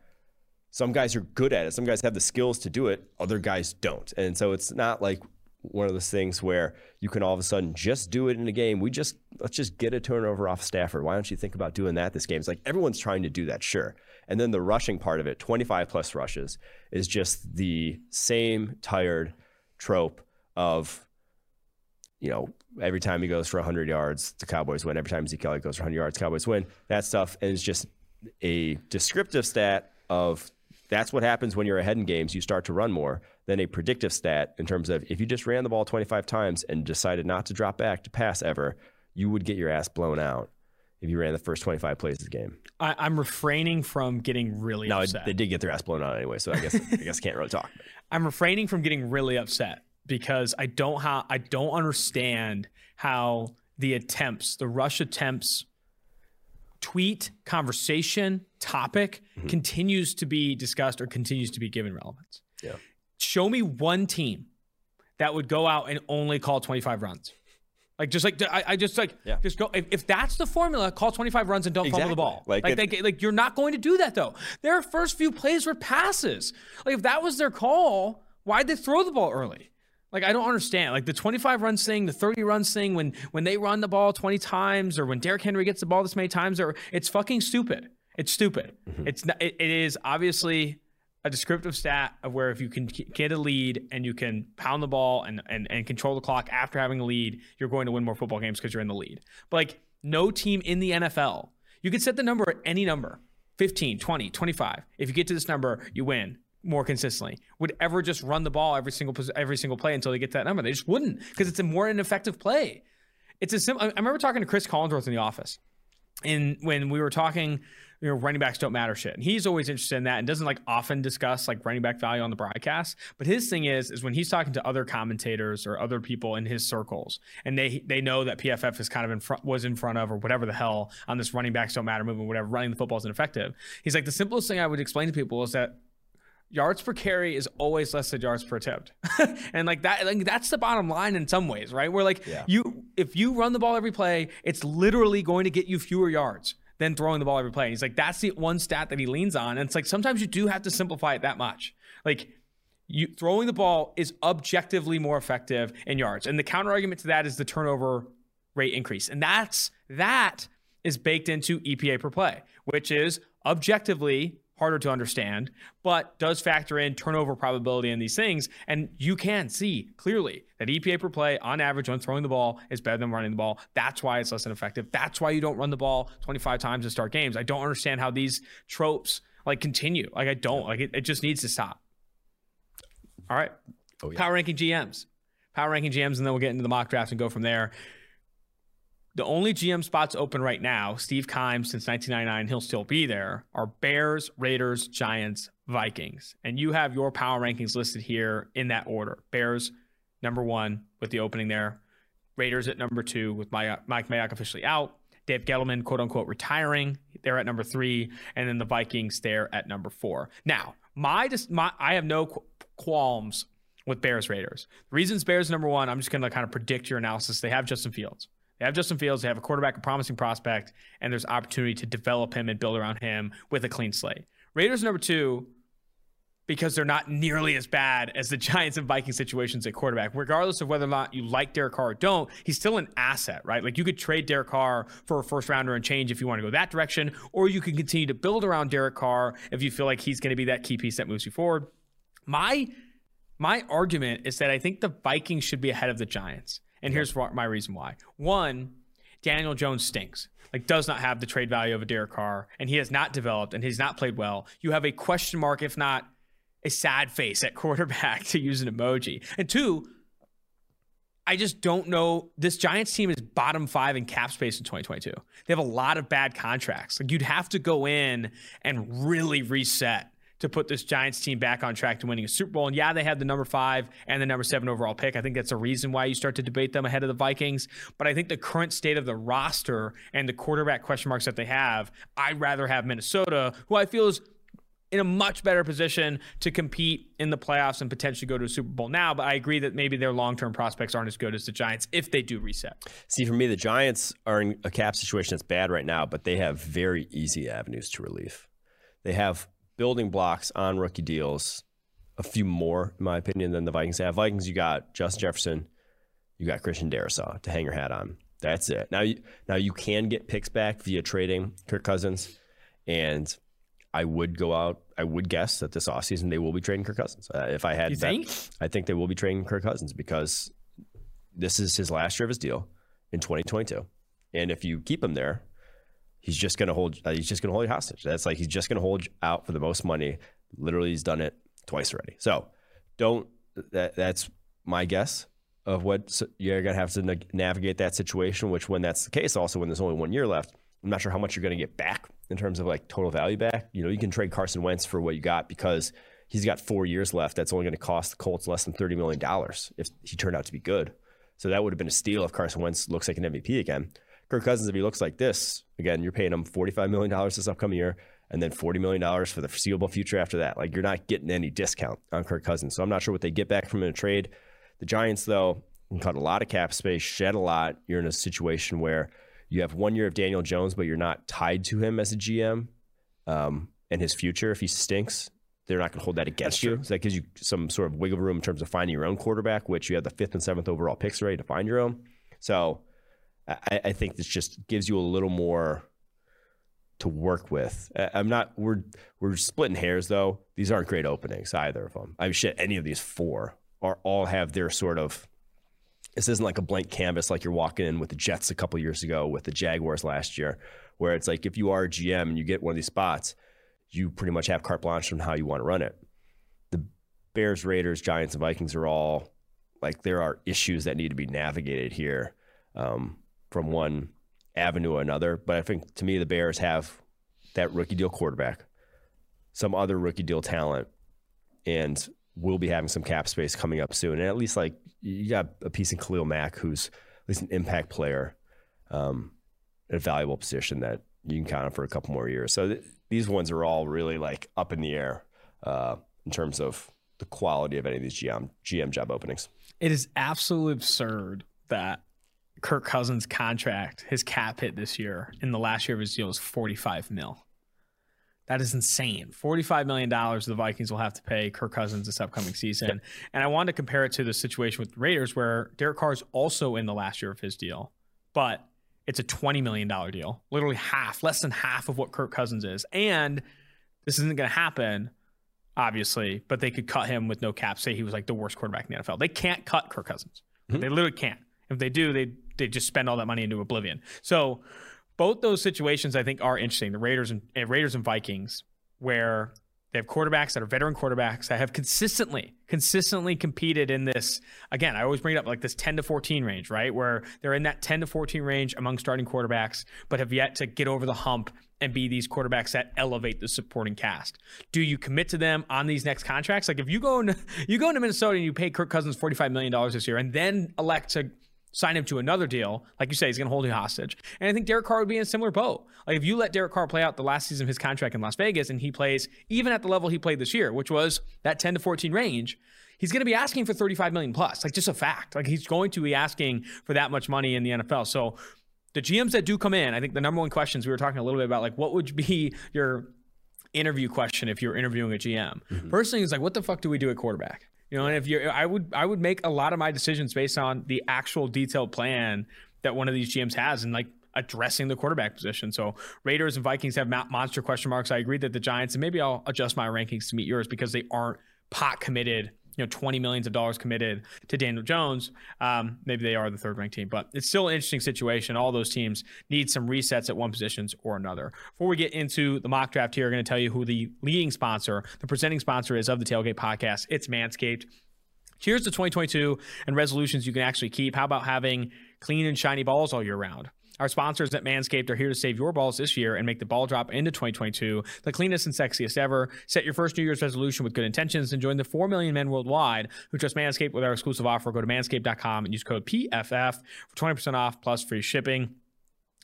some guys are good at it. Some guys have the skills to do it. Other guys don't. And so it's not like one of those things where you can all of a sudden just do it in a game. We just let's just get a turnover off Stafford. Why don't you think about doing that this game? It's like everyone's trying to do that, sure. And then the rushing part of it, 25 plus rushes, is just the same tired trope of you know, every time he goes for 100 yards, the Cowboys win. Every time Zeke Elliott goes for 100 yards, Cowboys win. That stuff it's just a descriptive stat of that's what happens when you're ahead in games. You start to run more than a predictive stat in terms of if you just ran the ball 25 times and decided not to drop back to pass ever, you would get your ass blown out if you ran the first 25 plays of the game. I, I'm refraining from getting really Now upset. they did get their ass blown out anyway, so I guess I guess can't really talk. I'm refraining from getting really upset because I don't ha- I don't understand how the attempts, the rush attempts, tweet, conversation, topic mm-hmm. continues to be discussed or continues to be given relevance. Yeah. Show me one team that would go out and only call 25 runs. Like just like I, I just like Yeah. just go if, if that's the formula, call 25 runs and don't fumble the ball. Like Like it- like, like you're not going to do that though. Their first few plays were passes. Like if that was their call, why'd they throw the ball early? Like I don't understand. Like the 25 runs thing, the 30 runs thing, when when they run the ball 20 times, or when Derrick Henry gets the ball this many times, or it's fucking stupid. It's stupid. Mm-hmm. It's not, it, it is obviously a descriptive stat of where if you can get a lead and you can pound the ball and and, and control the clock after having a lead, you're going to win more football games because you're in the lead. But like no team in the NFL, you could set the number at any number 15, 20, 25. If you get to this number, you win more consistently. Would ever just run the ball every single every single play until they get that number? They just wouldn't because it's a more ineffective play. It's a simple. I I remember talking to Chris Collinsworth in the office, and when we were talking, you know, running backs don't matter shit. And he's always interested in that and doesn't like often discuss like running back value on the broadcast. But his thing is, is when he's talking to other commentators or other people in his circles, and they they know that PFF is kind of in front was in front of or whatever the hell on this running backs don't matter movement, whatever running the football is ineffective. He's like the simplest thing I would explain to people is that yards per carry is always less than yards per attempt. and like that like that's the bottom line in some ways, right? Where like Yeah. you if you run the ball every play, it's literally going to get you fewer yards than throwing the ball every play. And he's like that's the one stat that he leans on. And it's like sometimes you do have to simplify it that much. Like you throwing the ball is objectively more effective in yards. And the counter argument to that is the turnover rate increase. And that's that is baked into EPA per play, which is objectively harder to understand, but does factor in turnover probability in these things. And you can see clearly that EPA per play on average when throwing the ball is better than running the ball. That's why it's less than effective. That's why you don't run the ball 25 times to start games. I don't understand how these tropes like continue. Like I don't like it, it just needs to stop. All right. Oh, yeah. Power ranking GMs. Power ranking GMs, and then we'll get into the mock draft and go from there. The only GM spots open right now, Steve Keim's since 1999, he'll still be there, are Bears, Raiders, Giants, Vikings. And you have your power rankings listed here in that order. Bears, number one, with the opening there. Raiders at number two, with Mike Mayock officially out. Dave Gettleman, quote unquote, retiring. They're at number three. And then the Vikings, they're at number four. Now, my, my I have no qualms with Bears Raiders. The reasons Bears number one, I'm just going to kind of predict your analysis. They have Justin Fields. They have Justin Fields. They have a quarterback, a promising prospect, and there's opportunity to develop him and build around him with a clean slate. Raiders number two, because they're not nearly as bad as the Giants and Vikings situations at quarterback. Regardless of whether or not you like Derek Carr or don't, he's still an asset, right? Like you could trade Derek Carr for a first rounder and change if you want to go that direction, or you can continue to build around Derek Carr if you feel like he's going to be that key piece that moves you forward. My my argument is that I think the Vikings should be ahead of the Giants. And here's my reason why. One, Daniel Jones stinks. Like does not have the trade value of a Derek Carr, and he has not developed and he's not played well. You have a question mark, if not a sad face at quarterback to use an emoji. And two, I just don't know. This Giants team is bottom five in cap space in 2022. They have a lot of bad contracts. Like you'd have to go in and really reset to put this Giants team back on track to winning a Super Bowl. And yeah, they had the number five and the number seven overall pick. I think that's a reason why you start to debate them ahead of the Vikings. But I think the current state of the roster and the quarterback question marks that they have, I'd rather have Minnesota, who I feel is in a much better position to compete in the playoffs and potentially go to a Super Bowl now. But I agree that maybe their long term prospects aren't as good as the Giants if they do reset. See, for me, the Giants are in a cap situation that's bad right now, but they have very easy avenues to relief. They have building blocks on rookie deals, a few more, in my opinion, than the Vikings have. Vikings, you got Justin Jefferson, you got Christian Darrisaw to hang your hat on. That's it. Now, you, now you can get picks back via trading Kirk Cousins, and I would go out. I would guess that this offseason they will be trading Kirk Cousins. Uh, if I had, you think? I think they will be trading Kirk Cousins because this is his last year of his deal in 2022, and if you keep him there, he's just going to hold. Uh, he's just going to hold you hostage. That's like he's just going to hold out for the most money. Literally, he's done it twice already. So don't. That, that's my guess of what you're going to have to navigate that situation. Which, when that's the case, also when there's only one year left, I'm not sure how much you're going to get back in terms of like total value back. You know, you can trade Carson Wentz for what you got because he's got four years left. That's only going to cost the Colts less than $30 million if he turned out to be good. So that would have been a steal if Carson Wentz looks like an MVP again. Kirk Cousins, if he looks like this, again, you're paying him $45 million this upcoming year and then $40 million for the foreseeable future after that. Like you're not getting any discount on Kirk Cousins. So I'm not sure what they get back from in a trade. The Giants, though, cut a lot of cap space, shed a lot. You're in a situation where – you have one year of Daniel Jones, but you're not tied to him as a GM um, and his future. If he stinks, they're not going to hold that against That's you. True. So that gives you some sort of wiggle room in terms of finding your own quarterback, which you have the fifth and seventh overall picks ready to find your own. So I, I think this just gives you a little more to work with. I'm not. We're we're splitting hairs though. These aren't great openings either of them. I mean, shit. Any of these four are all have their sort of this isn't like a blank canvas like you're walking in with the Jets a couple years ago, with the Jaguars last year, where it's like if you are a GM and you get one of these spots, you pretty much have carte blanche on how you want to run it. The Bears, Raiders, Giants, and Vikings are all like there are issues that need to be navigated here um, from one avenue to another. But I think to me, the Bears have that rookie deal quarterback, some other rookie deal talent, and we'll be having some cap space coming up soon. And at least like you got a piece in Khalil Mack, who's at least an impact player, um, a valuable position that you can count on for a couple more years. So th- these ones are all really like up in the air uh, in terms of the quality of any of these GM GM job openings. It is absolutely absurd that Kirk Cousins' contract, his cap hit this year in the last year of his deal is 45 mil. That is insane. $45 million the Vikings will have to pay Kirk Cousins this upcoming season. And I wanted to compare it to the situation with the Raiders where Derek Carr is also in the last year of his deal, but it's a $20 million deal, literally half, less than half of what Kirk Cousins is. And this isn't going to happen, obviously, but they could cut him with no cap. Say he was like the worst quarterback in the NFL. They can't cut Kirk Cousins. Mm-hmm. They literally can't. If they do, they, they just spend all that money into oblivion. So, both those situations I think are interesting. The Raiders and uh, Raiders and Vikings, where they have quarterbacks that are veteran quarterbacks that have consistently, consistently competed in this. Again, I always bring it up like this 10 to 14 range, right? Where they're in that 10 to 14 range among starting quarterbacks, but have yet to get over the hump and be these quarterbacks that elevate the supporting cast. Do you commit to them on these next contracts? Like if you go into you go into Minnesota and you pay Kirk Cousins $45 million this year and then elect to sign him to another deal, like you say, he's going to hold you hostage. And I think Derek Carr would be in a similar boat. Like if you let Derek Carr play out the last season of his contract in Las Vegas and he plays even at the level he played this year, which was that 10 to 14 range, he's going to be asking for 35 million plus. Like just a fact. Like he's going to be asking for that much money in the NFL. So the GMs that do come in, I think the number one questions we were talking a little bit about, like what would be your interview question if you're interviewing a GM. Mm-hmm. First thing is like, what the fuck do we do at quarterback? You know, and if you, I would, I would make a lot of my decisions based on the actual detailed plan that one of these GMs has, and like addressing the quarterback position. So Raiders and Vikings have monster question marks. I agree that the Giants, and maybe I'll adjust my rankings to meet yours because they aren't pot committed you know, 20 millions of dollars committed to Daniel Jones. Um, maybe they are the third ranked team, but it's still an interesting situation. All those teams need some resets at one positions or another. Before we get into the mock draft here, I'm going to tell you who the leading sponsor, the presenting sponsor is of the Tailgate podcast. It's Manscaped. Cheers to 2022 and resolutions you can actually keep. How about having clean and shiny balls all year round? Our sponsors at Manscaped are here to save your balls this year and make the ball drop into 2022 the cleanest and sexiest ever. Set your first New Year's resolution with good intentions and join the 4 million men worldwide who trust Manscaped with our exclusive offer. Go to manscaped.com and use code PFF for 20% off plus free shipping.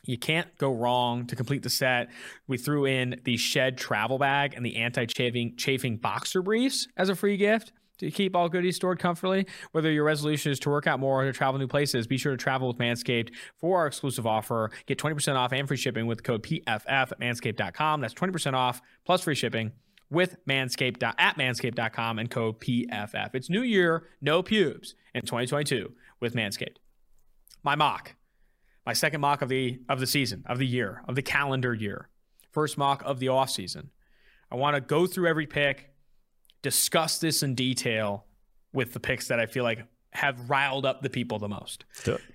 You can't go wrong to complete the set. We threw in the Shed travel bag and the anti chafing boxer briefs as a free gift to keep all goodies stored comfortably. Whether your resolution is to work out more or to travel new places, be sure to travel with Manscaped for our exclusive offer. Get 20% off and free shipping with code PFF at manscaped.com. That's 20% off plus free shipping with Manscaped at manscaped.com and code PFF. It's new year, no pubes in 2022 with Manscaped. My mock, my second mock of the of the season, of the year, of the calendar year. First mock of the off season. I want to go through every pick, discuss this in detail with the picks that I feel like have riled up the people the most.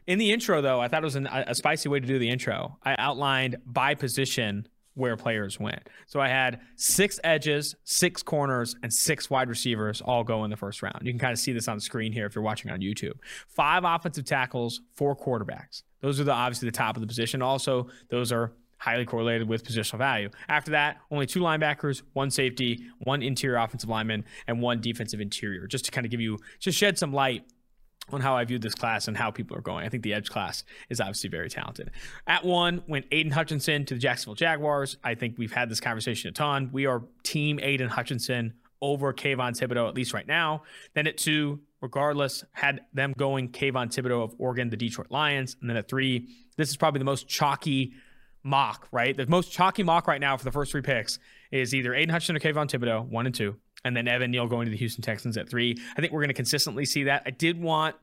In the intro, though, I thought it was an, a spicy way to do the intro. I outlined by position where players went. So I had six edges, six corners, and six wide receivers all go in the first round. You can kind of see this on the screen here if you're watching on YouTube. Five offensive tackles, four quarterbacks. Those are the obviously the top of the position. Also, those are highly correlated with positional value. After that, only two linebackers, one safety, one interior offensive lineman, and one defensive interior, just to kind of give you, just shed some light on how I viewed this class and how people are going. I think the edge class is obviously very talented. At one went Aidan Hutchinson to the Jacksonville Jaguars. I think we've had this conversation a ton. We are team Aidan Hutchinson over Kayvon Thibodeaux, at least right now. Then at two, regardless, had them going Kayvon Thibodeaux of Oregon, the Detroit Lions. And then at three, this is probably the most chalky mock, right? The most chalky mock right now for the first three picks is either Aidan Hutchinson or Kayvon Thibodeaux, one and two, and then Evan Neal going to the Houston Texans at three. I think we're going to consistently see that. I did want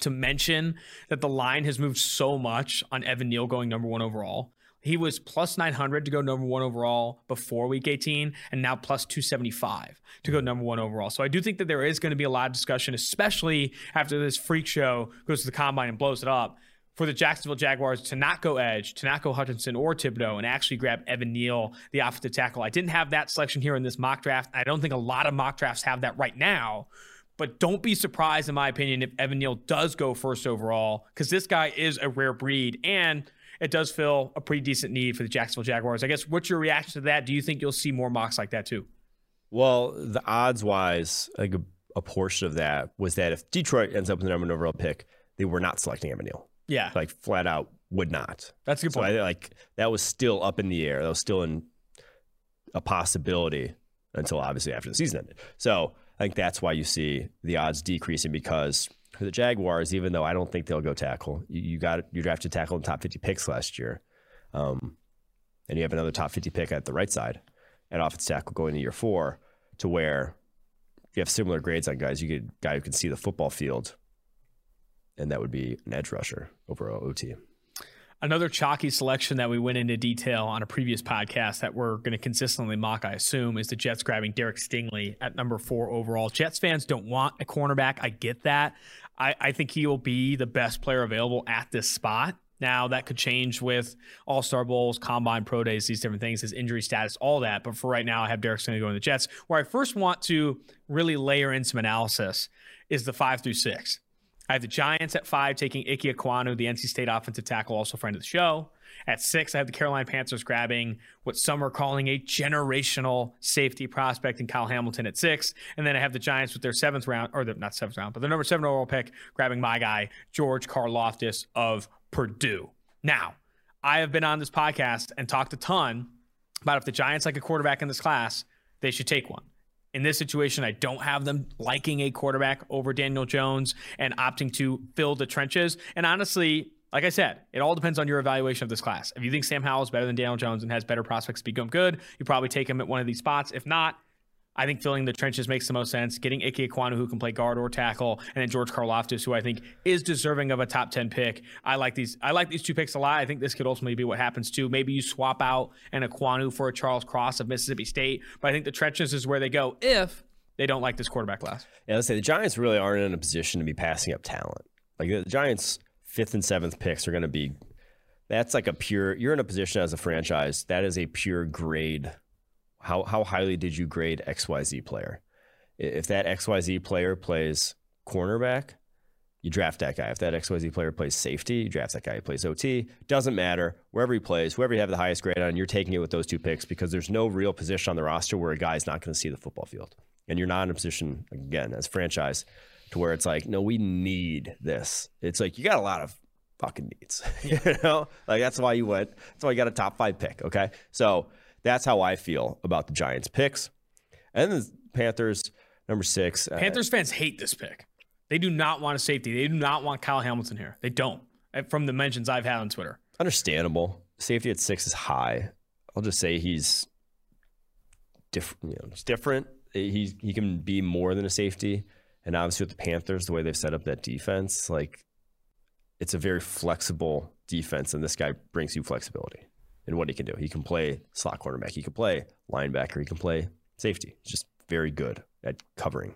to mention that the line has moved so much on Evan Neal going number one overall. He was plus 900 to go number one overall before week 18, and now plus 275 to go number one overall. So I do think that there is going to be a lot of discussion, especially after this freak show goes to the combine and blows it up for the Jacksonville Jaguars to not go edge, to not go Hutchinson or Thibodeaux, and actually grab Evan Neal, the offensive tackle. I didn't have that selection here in this mock draft. I don't think a lot of mock drafts have that right now. But don't be surprised, in my opinion, if Evan Neal does go first overall, because this guy is a rare breed and it does fill a pretty decent need for the Jacksonville Jaguars. I guess what's your reaction to that? Do you think you'll see more mocks like that too? Well, the odds wise, like a, a portion of that was that if Detroit ends up with the number one overall pick, they were not selecting Evan Neal. Yeah. Like flat out would not. That's a good point. So I, like that was still up in the air. That was still in a possibility until obviously after the season ended. So I think that's why you see the odds decreasing because for the Jaguars, even though I don't think they'll go tackle, you, you got you drafted tackle in top 50 picks last year. Um, and you have another top 50 pick at the right side at offensive tackle going to year four to where you have similar grades on guys. You get a guy who can see the football field and that would be an edge rusher over OT. Another chalky selection that we went into detail on a previous podcast that we're going to consistently mock, I assume, is the Jets grabbing Derek Stingley at number four overall. Jets fans don't want a cornerback. I get that. I, I think he will be the best player available at this spot. Now, that could change with All Star Bowls, Combine Pro Days, these different things, his injury status, all that. But for right now, I have Derek Stingley going to go in the Jets. Where I first want to really layer in some analysis is the five through six. I have the Giants at five, taking Ike Ekwonu, the NC State offensive tackle, also friend of the show. At six, I have the Carolina Panthers grabbing what some are calling a generational safety prospect in Kyle Hamilton at six. And then I have the Giants with their seventh round, or the, not seventh round, but the number seven overall pick, grabbing my guy, George Karlaftis of Purdue. Now, I have been on this podcast and talked a ton about if the Giants like a quarterback in this class, they should take one. In this situation, I don't have them liking a quarterback over Daniel Jones and opting to fill the trenches. And honestly, like I said, it all depends on your evaluation of this class. If you think Sam Howell is better than Daniel Jones and has better prospects to become good, you probably take him at one of these spots. If not, I think filling the trenches makes the most sense. Getting Ike Ekwonu, who can play guard or tackle, and then George Karlaftis, who I think is deserving of a top ten pick. I like these. I like these two picks a lot. I think this could ultimately be what happens too. Maybe you swap out an Ekwonu for a Charles Cross of Mississippi State, but I think the trenches is where they go if they don't like this quarterback class. Yeah, let's say the Giants really aren't in a position to be passing up talent. Like the Giants' fifth and seventh picks are going to be. That's like a pure. You're in a position as a franchise that is a pure grade how how highly did you grade XYZ player? If that XYZ player plays cornerback, you draft that guy. If that XYZ player plays safety, you draft that guy He plays OT. Doesn't matter. Wherever he plays, whoever you have the highest grade on, you're taking it with those two picks because there's no real position on the roster where a guy's not going to see the football field. And you're not in a position, again, as franchise, to where it's like, no, we need this. It's like you got a lot of fucking needs. you know? Like that's why you went. That's why you got a top five pick. Okay. So that's how I feel about the Giants picks. And the Panthers, number six. Uh, Panthers uh, fans hate this pick. They do not want a safety. They do not want Kyle Hamilton here. They don't. Uh, from the mentions I've had on Twitter. Understandable. Safety at six is high. I'll just say he's different. You know, different. He he can be more than a safety. And obviously with the Panthers, the way they've set up that defense, like it's a very flexible defense, and this guy brings you flexibility in what he can do. He can play slot quarterback. He can play linebacker. He can play safety. He's just very good at covering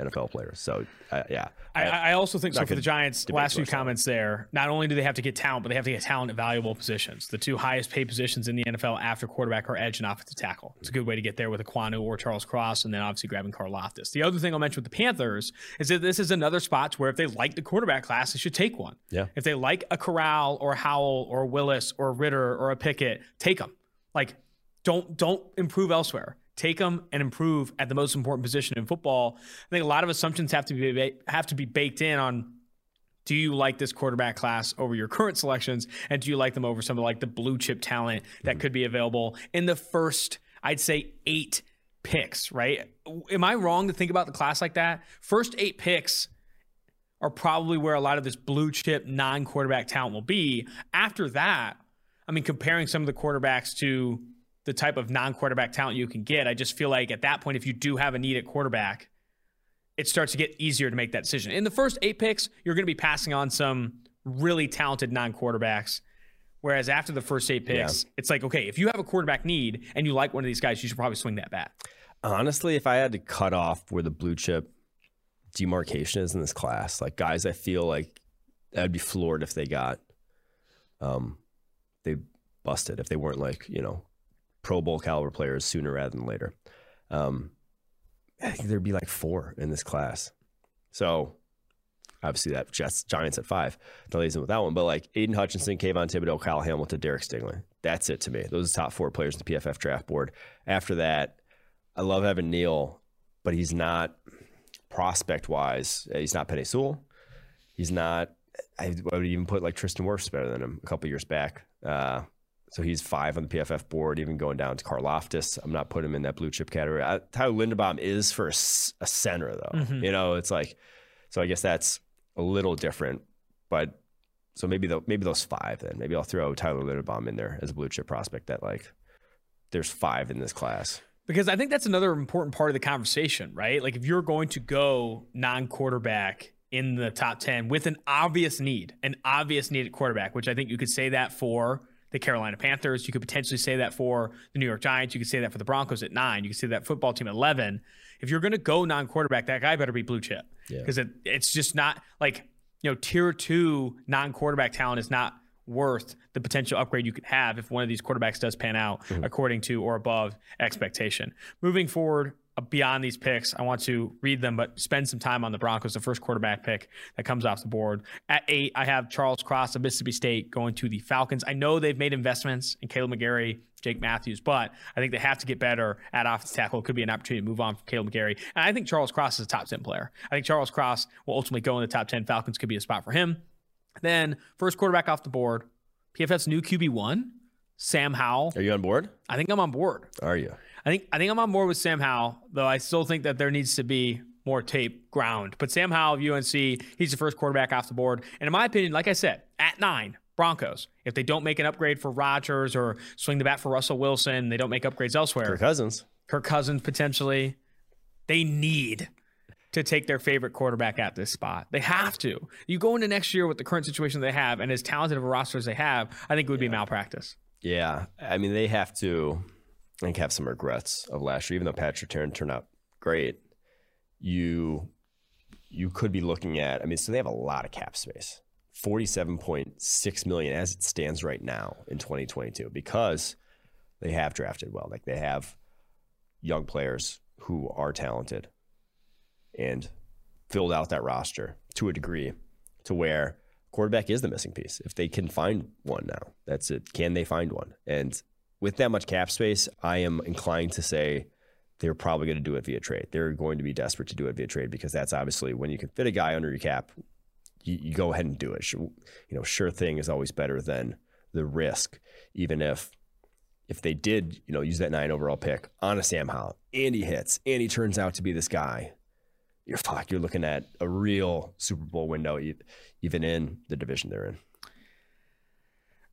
NFL players. So uh, yeah, I, I, also think so for the Giants. Last few comments there. Not only do they have to get talent, but they have to get talent at valuable positions. The two highest paid positions in the NFL after quarterback are edge and offensive tackle. It's a good way to get there with Ekwonu or Charles Cross, and then obviously grabbing Karlaftis. The other thing I'll mention with the Panthers is that this is another spot where if they like the quarterback class, they should take one. Yeah. If they like a Corral or Howell or Willis or Ridder or a Pickett, take them. Like, don't don't improve elsewhere take them and improve at the most important position in football. I think a lot of assumptions have to be have to be baked in on do you like this quarterback class over your current selections and do you like them over some of like the blue chip talent that mm-hmm. could be available in the first I'd say 8 picks, right? Am I wrong to think about the class like that? First 8 picks are probably where a lot of this blue chip non-quarterback talent will be. After that, I mean comparing some of the quarterbacks to the type of non-quarterback talent you can get. I just feel like at that point, if you do have a need at quarterback, it starts to get easier to make that decision. In the first eight picks, you're going to be passing on some really talented non-quarterbacks. Whereas after the first eight picks, yeah. it's like, okay, if you have a quarterback need and you like one of these guys, you should probably swing that bat. Honestly, if I had to cut off where the blue chip demarcation is in this class, like guys I feel like I'd be floored if they got um they busted if they weren't like, you know, Pro Bowl caliber players sooner rather than later. Um, I think there'd be like four in this class. So obviously that Jets Giants at five. No reason with that one, but like Aidan Hutchinson, Kayvon Thibodeaux, Kyle Hamilton, Derek Stingley. That's it to me. Those are the top four players in the PFF draft board. After that, I love Evan Neal, but he's not prospect wise. He's not Penei Sewell. He's not. I would even put like Tristan Wirfs better than him a couple years back. Uh, so he's five on the PFF board, even going down to Karlaftis. I'm not putting him in that blue chip category. I, Tyler Linderbaum is for a, a center, though. Mm-hmm. You know, it's like, so I guess that's a little different. But so maybe the, maybe those five then. Maybe I'll throw Tyler Linderbaum in there as a blue chip prospect. That like, there's five in this class. Because I think that's another important part of the conversation, right? Like if you're going to go non-quarterback in the top 10 with an obvious need, an obvious need at quarterback, which I think you could say that for the Carolina Panthers. You could potentially say that for the New York Giants. You could say that for the Broncos at nine. You could say that football team at 11. If you're going to go non quarterback, that guy better be blue chip because yeah. it, it's just not like, you know, tier two non quarterback talent is not worth the potential upgrade you could have if one of these quarterbacks does pan out mm-hmm. according to or above expectation. Moving forward, beyond these picks, I want to read them, but spend some time on the Broncos, the first quarterback pick that comes off the board. At eight, I have Charles Cross of Mississippi State going to the Falcons. I know they've made investments in Kaleb McGary, Jake Matthews, but I think they have to get better at offensive tackle. It could be an opportunity to move on from Kaleb McGary. And I think Charles Cross is a top 10 player. I think Charles Cross will ultimately go in the top 10. Falcons could be a spot for him. Then, first quarterback off the board, PFF's new QB1, Sam Howell. Are you on board? I think I'm on board. Are you? I think I think I'm on board with Sam Howell, though I still think that there needs to be more tape ground. But Sam Howell of UNC, he's the first quarterback off the board. And in my opinion, like I said, at nine, Broncos. If they don't make an upgrade for Rodgers or swing the bat for Russell Wilson, they don't make upgrades elsewhere. Kirk Cousins. Kirk Cousins potentially. They need to take their favorite quarterback at this spot. They have to. You go into next year with the current situation they have and as talented of a roster as they have, I think it would be malpractice. Yeah. I mean, they have to, I think, have some regrets of last year, even though Patrick Surtain turned out great. You you could be looking at, I mean, so they have a lot of cap space. 47.6 million as it stands right now in 2022 because they have drafted well. Like they have young players who are talented and filled out that roster to a degree to where quarterback is the missing piece. If they can find one now, that's it. Can they find one? And with that much cap space, I am inclined to say they're probably going to do it via trade. They're going to be desperate to do it via trade because that's obviously when you can fit a guy under your cap, you, you go ahead and do it. You know, sure thing is always better than the risk, even if if they did, you know, use that nine overall pick on a Sam Howell, and he hits, and he turns out to be this guy, you're fuck. You're looking at a real Super Bowl window, even in the division they're in.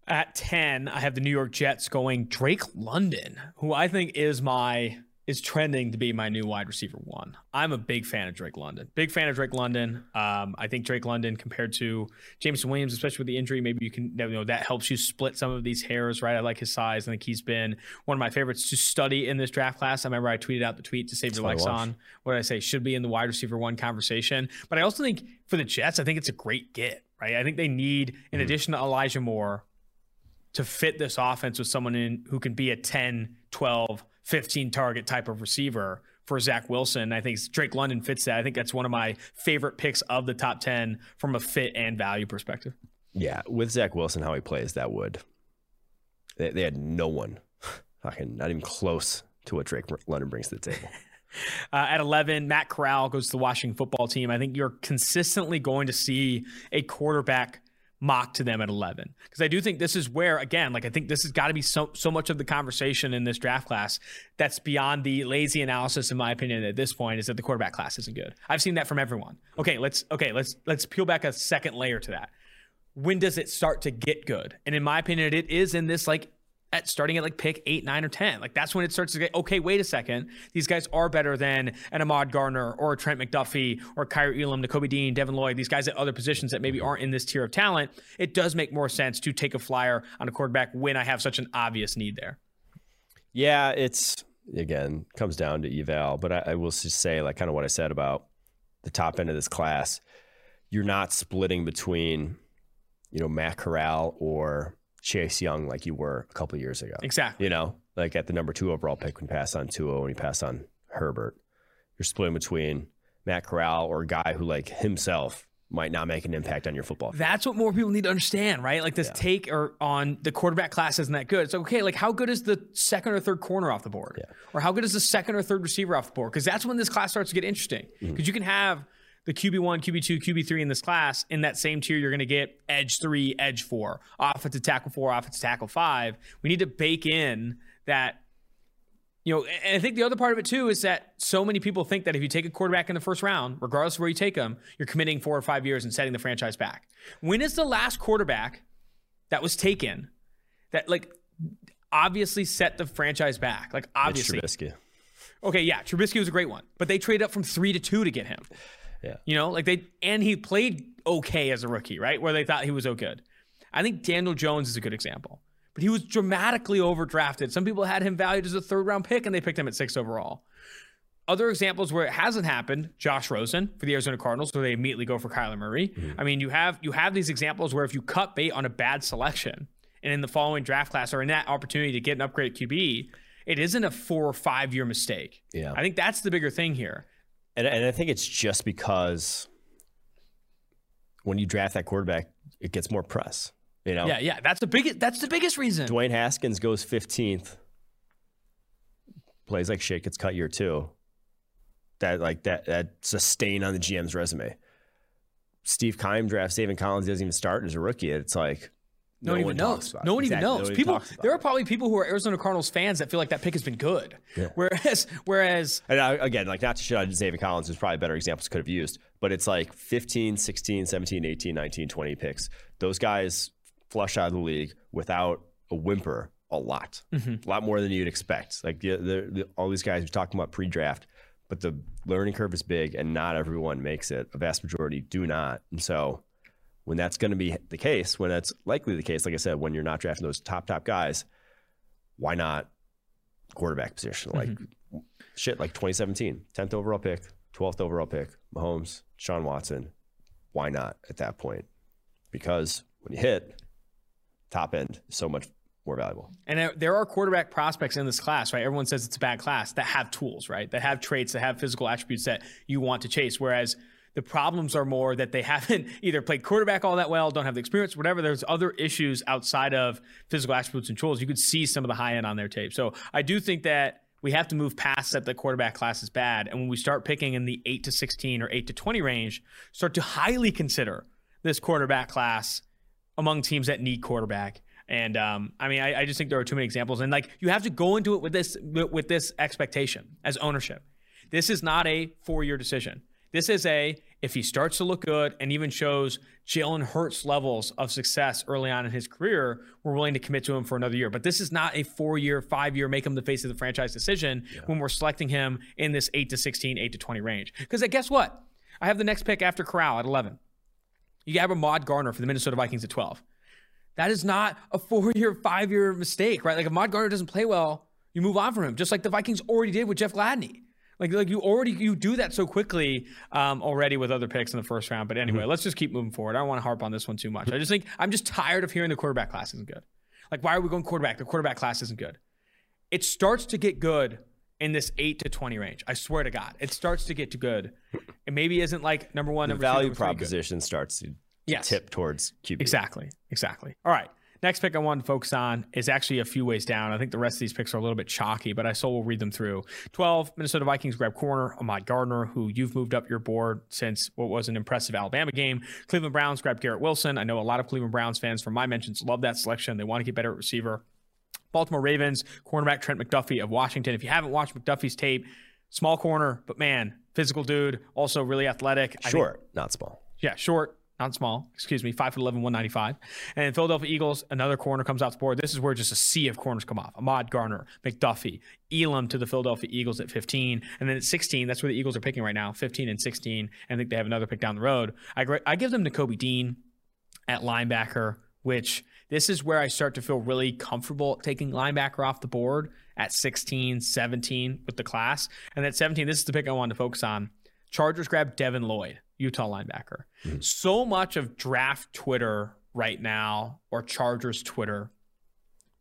At ten, I have the New York Jets going Drake London, who I think is my is trending to be my new wide receiver one. I'm a big fan of Drake London. Big fan of Drake London. Um, I think Drake London compared to Jameson Williams, especially with the injury, maybe you can you know that helps you split some of these hairs, right? I like his size. I think he's been one of my favorites to study in this draft class. I remember I tweeted out the tweet to save That's your likes on. What did I say? Should be in the wide receiver one conversation. But I also think for the Jets, I think it's a great get, right? I think they need, in mm-hmm. addition to Elijah Moore, to fit this offense with someone in who can be a 10, 12, 15 target type of receiver for Zach Wilson. I think Drake London fits that. I think that's one of my favorite picks of the top 10 from a fit and value perspective. Yeah, with Zach Wilson, how he plays, that would. They, they had no one, fucking not even close to what Drake London brings to the table. Uh, at 11, Matt Corral goes to the Washington football team. I think you're consistently going to see a quarterback mock to them at 11 because i do think this is where again like i think this has got to be so so much of the conversation in this draft class that's beyond the lazy analysis in my opinion at this point is that the quarterback class isn't good. I've seen that from everyone. Okay let's okay let's let's peel back a second layer to that. When does it start to get good? And in my opinion it is in this like at starting at like pick eight, nine, or 10. Like that's when it starts to get, okay, wait a second. These guys are better than an Ahmad Gardner or a Trent McDuffie or Kaiir Elam, Nakobe Dean, Devin Lloyd, these guys at other positions that maybe aren't in this tier of talent. It does make more sense to take a flyer on a quarterback when I have such an obvious need there. Yeah, it's again comes down to eval, but I, I will just say like kind of what I said about the top end of this class. You're not splitting between, you know, Matt Corral or Chase Young like you were a couple years ago. Exactly. You know, like at the number two overall pick when you pass on Tua when you pass on Herbert. You're splitting between Matt Corral or a guy who like himself might not make an impact on your football. Field. That's what more people need to understand, right? Like this yeah. take or on the quarterback class isn't that good. It's okay. Like how good is the second or third corner off the board, yeah. or how good is the second or third receiver off the board? Because that's when this class starts to get interesting. Because mm-hmm. you can have the QB1, QB2, QB3 in this class, in that same tier, you're going to get edge three, edge four, offensive tackle four, offensive tackle five. We need to bake in that, you know, and I think the other part of it too is that so many people think that if you take a quarterback in the first round, regardless of where you take them, you're committing four or five years and setting the franchise back. When is the last quarterback that was taken that, like, obviously set the franchise back? Like, obviously. It's Trubisky. Okay, yeah, Trubisky was a great one, but they traded up from three to two to get him. Yeah. You know, like they and he played okay as a rookie, right? Where they thought he was so good. I think Daniel Jones is a good example. But he was dramatically overdrafted. Some people had him valued as a third round pick and they picked him at six overall. Other examples where it hasn't happened, Josh Rosen for the Arizona Cardinals, where they immediately go for Kyler Murray. Mm-hmm. I mean, you have you have these examples where if you cut bait on a bad selection and in the following draft class or in that opportunity to get an upgrade QB, it isn't a four or five year mistake. Yeah. I think that's the bigger thing here. And, and I think it's just because when you draft that quarterback, it gets more press. You know? Yeah, yeah. That's the biggest that's the biggest reason. Dwayne Haskins goes 15th. Plays like shit, gets cut year two. That like that that's a stain on the GM's resume. Steve Keim drafts Zaven Collins, doesn't even start as a rookie. It's like No, one even knows. No one even knows. people, there are probably people who are Arizona Cardinals fans that feel like that pick has been good. Yeah. Whereas, whereas, and I, again, like not to shit on Zaven Collins, there's probably better examples could have used, but it's like 15, 16, 17, 18, 19, 20 picks. Those guys flush out of the league without a whimper a lot, mm-hmm. a lot more than you'd expect. Like the, the, the, all these guys are talking about pre-draft, but the learning curve is big, and not everyone makes it. A vast majority do not, and so when that's going to be the case, when that's likely the case, like I said, when you're not drafting those top top guys, why not quarterback position? Like mm-hmm. shit, like 2017, 10th overall pick, 12th overall pick, Mahomes, Sean Watson. Why not at that point? Because when you hit top end, so much more valuable. And there are quarterback prospects in this class, right? Everyone says it's a bad class that have tools, right? That have traits, that have physical attributes that you want to chase. Whereas the problems are more that they haven't either played quarterback all that well, don't have the experience, whatever. There's other issues outside of physical attributes and tools. You could see some of the high end on their tape. So I do think that we have to move past that the quarterback class is bad. And when we start picking in the 8 to 16 or 8 to 20 range, start to highly consider this quarterback class among teams that need quarterback. And um, I mean, I, I just think there are too many examples. And like, you have to go into it with this with this expectation as ownership. This is not a four year decision. This is a if he starts to look good and even shows Jalen Hurts levels of success early on in his career, we're willing to commit to him for another year. But this is not a four year, five year, make him the face of the franchise decision yeah. when we're selecting him in this 8 to 16, 8 to 20 range. Because guess what? I have the next pick after Corral at 11. You have Ahmad Gardner for the Minnesota Vikings at 12. That is not a four year, five year mistake, right? Like if Ahmad Gardner doesn't play well, you move on from him, just like the Vikings already did with Jeff Gladney. Like like you already you do that so quickly um, already with other picks in the first round. But anyway, mm-hmm. let's just keep moving forward. I don't want to harp on this one too much. I just think I'm just tired of hearing the quarterback class isn't good. Like why are we going quarterback? The quarterback class isn't good. It starts to get good in this eight to twenty range. I swear to God, it starts to get to good. It maybe isn't like number one. The number value two, proposition starts to yes. tip towards QB. Exactly, exactly. All right. Next pick I want to focus on is actually a few ways down. I think the rest of these picks are a little bit chalky, but I still will read them through. 12, Minnesota Vikings grab corner, Ahmad Gardner, who you've moved up your board since what was an impressive Alabama game. Cleveland Browns grab Garrett Wilson. I know a lot of Cleveland Browns fans from my mentions love that selection. They want to get better at receiver. Baltimore Ravens, cornerback Trent McDuffie of Washington. If you haven't watched McDuffie's tape, small corner, but man, physical dude, also really athletic. Short, think, not small. Yeah, short, not small, excuse me, 5'11, 195. And Philadelphia Eagles, another corner comes off the board. This is where just a sea of corners come off. Ahmad Garner, McDuffie, Elam to the Philadelphia Eagles at 15. And then at 16, that's where the Eagles are picking right now, 15 and 16. And I think they have another pick down the road. I, I give them to Kobe Dean at linebacker, which this is where I start to feel really comfortable taking linebacker off the board at 16, 17 with the class. And at 17, this is the pick I wanted to focus on. Chargers grab Devin Lloyd. Utah linebacker. Mm-hmm. So much of draft Twitter right now, or Chargers Twitter,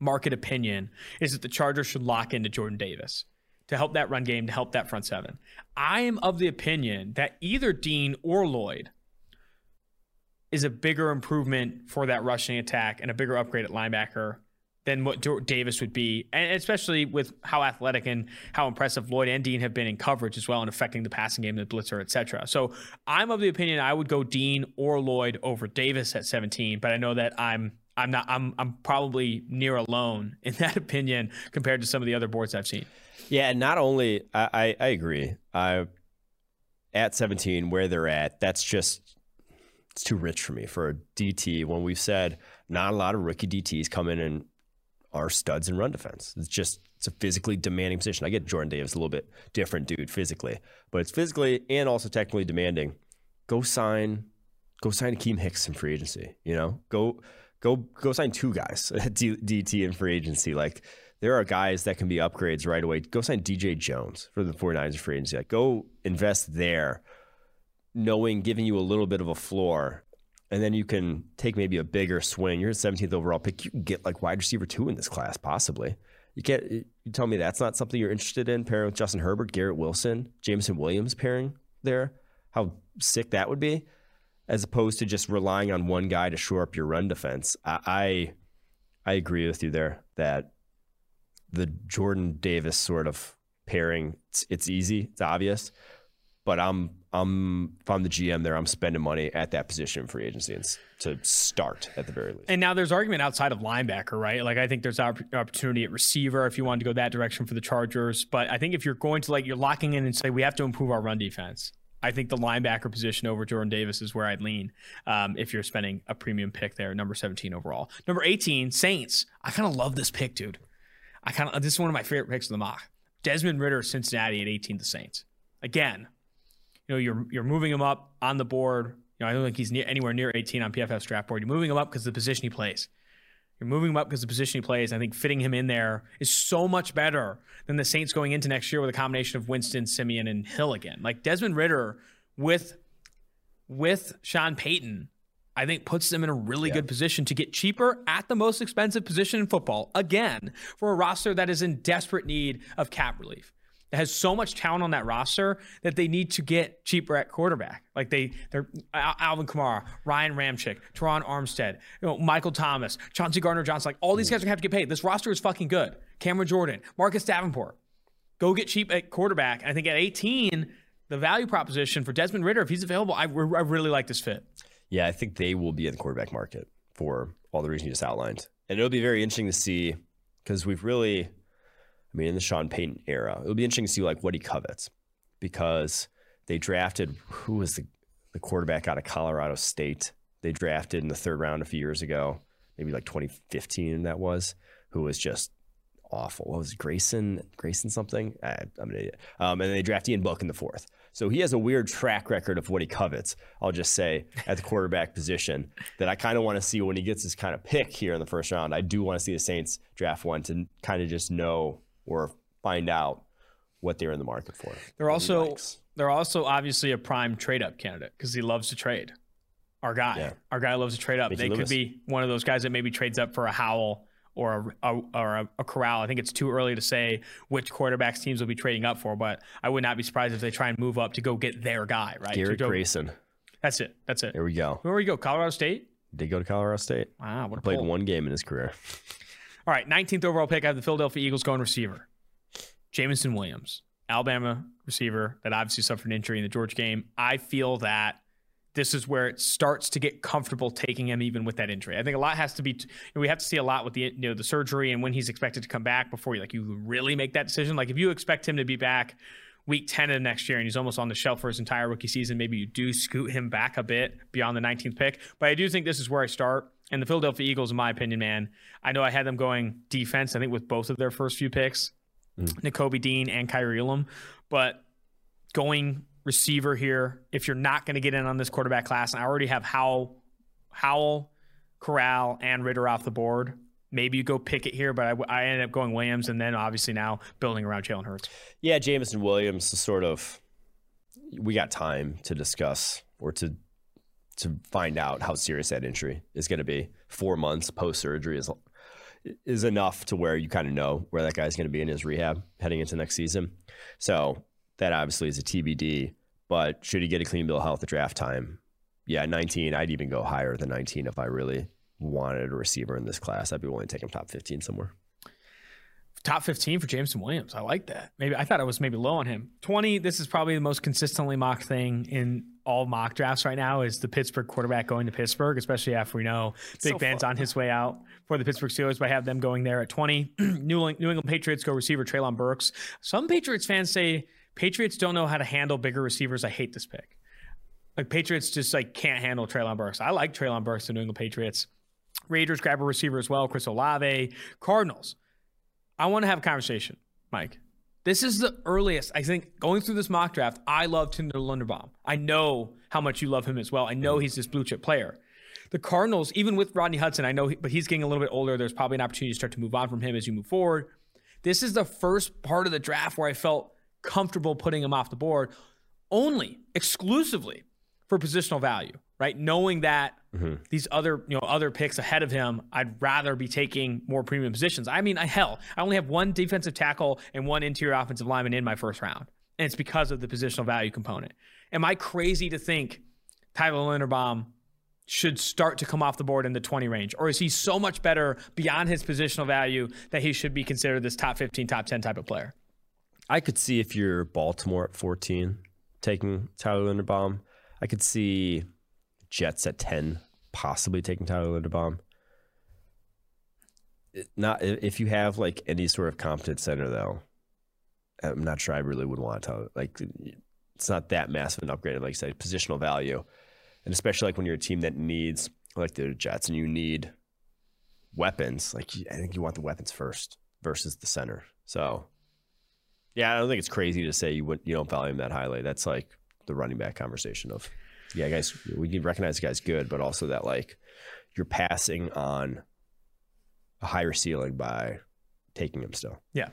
market opinion, is that the Chargers should lock into Jordan Davis to help that run game, to help that front seven. I am of the opinion that either Dean or Lloyd is a bigger improvement for that rushing attack and a bigger upgrade at linebacker than what Davis would be, and especially with how athletic and how impressive Lloyd and Dean have been in coverage as well and affecting the passing game, the blitzer, etc. So I'm of the opinion I would go Dean or Lloyd over Davis at 17, but I know that I'm I'm not I'm I'm probably near alone in that opinion compared to some of the other boards I've seen. Yeah, and not only I, I, I agree. I at 17 where they're at, that's just it's too rich for me for a DT when we've said not a lot of rookie DTs come in and are studs in run defense. It's just it's a physically demanding position. I get Jordan Davis a little bit different dude physically, but it's physically and also technically demanding. Go sign, go sign Akiem Hicks in free agency. You know, go go go sign two guys at DT in free agency. Like there are guys that can be upgrades right away. Go sign DJ Jones for the 49ers in free agency. Like go invest there, knowing giving you a little bit of a floor and then you can take maybe a bigger swing. You're a 17th overall pick. You can get like wide receiver two in this class, possibly. You can't. You tell me that's not something you're interested in pairing with Justin Herbert, Garrett Wilson, Jameson Williams pairing there. How sick that would be, as opposed to just relying on one guy to shore up your run defense. I, I, I agree with you there that the Jordan Davis sort of pairing, it's, it's easy, it's obvious, but I'm I'm if I'm the GM there, I'm spending money at that position in free agency and to start at the very least. And now there's argument outside of linebacker, right? Like I think there's opp- opportunity at receiver if you want to go that direction for the Chargers. But I think if you're going to like you're locking in and say we have to improve our run defense, I think the linebacker position over Jordan Davis is where I'd lean. Um, if you're spending a premium pick there, number 17 overall, number 18 Saints. I kind of love this pick, dude. I kind of this is one of my favorite picks of the mock. Desmond Ridder, Cincinnati at 18, the Saints. Again, you know you're you're moving him up on the board. You know I don't think he's near, anywhere near 18 on PFF's draft board. You're moving him up because the position he plays. You're moving him up because the position he plays. I think fitting him in there is so much better than the Saints going into next year with a combination of Winston, Siemian, and Hill again. Like Desmond Ridder with with Sean Payton, I think puts them in a really good position to get cheaper at the most expensive position in football again for a roster that is in desperate need of cap relief. That has so much talent on that roster that they need to get cheaper at quarterback. Like they, they're Alvin Kamara, Ryan Ramczyk, Terron Armstead, you know, Michael Thomas, Chauncey Gardner Johnson. Like all these guys are gonna have to get paid. This roster is fucking good. Cameron Jordan, Marcus Davenport. Go get cheap at quarterback. And I think at 18, the value proposition for Desmond Ridder, if he's available, I, I really like this fit. Yeah, I think they will be in the quarterback market for all the reasons you just outlined. And it'll be very interesting to see because we've really, I mean, in the Sean Payton era, it'll be interesting to see like what he covets because they drafted who was the, the quarterback out of Colorado State. They drafted in the third round a few years ago, maybe like 2015 that was, who was just awful. What was it, Grayson? Grayson something? I, I'm an idiot. Um, and then they draft Ian Book in the fourth. So he has a weird track record of what he covets. I'll just say at the quarterback position that I kind of want to see when he gets his kind of pick here in the first round. I do want to see the Saints draft one to kind of just know or find out what they're in the market for. They're also they're also obviously a prime trade up candidate because he loves to trade. Our guy, Yeah. our guy loves to trade up. Mickey they Loomis. could be one of those guys that maybe trades up for a Howell or a, a or a, a Corral. I think it's too early to say which quarterbacks teams will be trading up for, but I would not be surprised if they try and move up to go get their guy. Right? Garrett go- Grayson. That's it. That's it. There we go. Where you go? Colorado State. Did go to Colorado State. Wow, what a Played pull. one game in his career. All right, 19th overall pick. I have the Philadelphia Eagles going receiver. Jameson Williams, Alabama receiver that obviously suffered an injury in the Georgia game. I feel that this is where it starts to get comfortable taking him even with that injury. I think a lot has to be we have to see a lot with the you know the surgery and when he's expected to come back before you like you really make that decision. Like if you expect him to be back week 10 of next year and he's almost on the shelf for his entire rookie season, maybe you do scoot him back a bit beyond the 19th pick. But I do think this is where I start. And the Philadelphia Eagles, in my opinion, man, I know I had them going defense, I think with both of their first few picks, mm. Nakobe Dean and Kaiir Elam. But going receiver here, if you're not going to get in on this quarterback class, and I already have Howell, Howell, Corral, and Ridder off the board. Maybe you go pick it here, but I, I ended up going Williams, and then obviously now building around Jalen Hurts. Yeah, Jameson Williams is sort of we got time to discuss or to to find out how serious that injury is going to be. Four months post surgery is is enough to where you kind of know where that guy's going to be in his rehab heading into next season. So that obviously is a TBD. But should he get a clean bill of health at draft time? Yeah, 19. I'd even go higher than 19 if I really wanted a receiver in this class. I'd be willing to take him top 15 somewhere. Top 15 for Jameson Williams. I like that. Maybe I thought I was maybe low on him. 20, this is probably the most consistently mocked thing in all mock drafts right now is the Pittsburgh quarterback going to Pittsburgh, especially after we know Big so Ben's fun. on his way out for the Pittsburgh Steelers. But I have them going there at 20. New, New England Patriots go receiver Treylon Burks. Some Patriots fans say Patriots don't know how to handle bigger receivers. I hate this pick. Like Patriots just like can't handle Treylon Burks. I like Treylon Burks, the New England Patriots. Raiders grab a receiver as well, Chris Olave. Cardinals. I want to have a conversation, Mike. This is the earliest, I think, going through this mock draft. I love Tyler Linderbaum. I know how much you love him as well. I know he's this blue chip player. The Cardinals, even with Rodney Hudson, I know, but he's getting a little bit older. There's probably an opportunity to start to move on from him as you move forward. This is the first part of the draft where I felt comfortable putting him off the board, only exclusively for positional value, right? Knowing that mm-hmm. these other, you know, other picks ahead of him, I'd rather be taking more premium positions. I mean, I, hell, I only have one defensive tackle and one interior offensive lineman in my first round, and it's because of the positional value component. Am I crazy to think Tyler Linderbaum should start to come off the board in the 20 range? Or is he so much better beyond his positional value that he should be considered this top 15, top 10 type of player? I could see if you're Baltimore at 14 taking Tyler Linderbaum. I could see Jets at 10 possibly taking Tyler Linderbaum. Not if you have like any sort of competent center though. I'm not sure I really would want to like it's not that massive an upgrade like I say positional value. And especially like when you're a team that needs like the Jets and you need weapons, like I think you want the weapons first versus the center. So yeah, I don't think it's crazy to say you would you don't value him that highly. That's like the running back conversation of yeah, guys, we can recognize the guy's good, but also that like you're passing on a higher ceiling by taking him still. Yeah.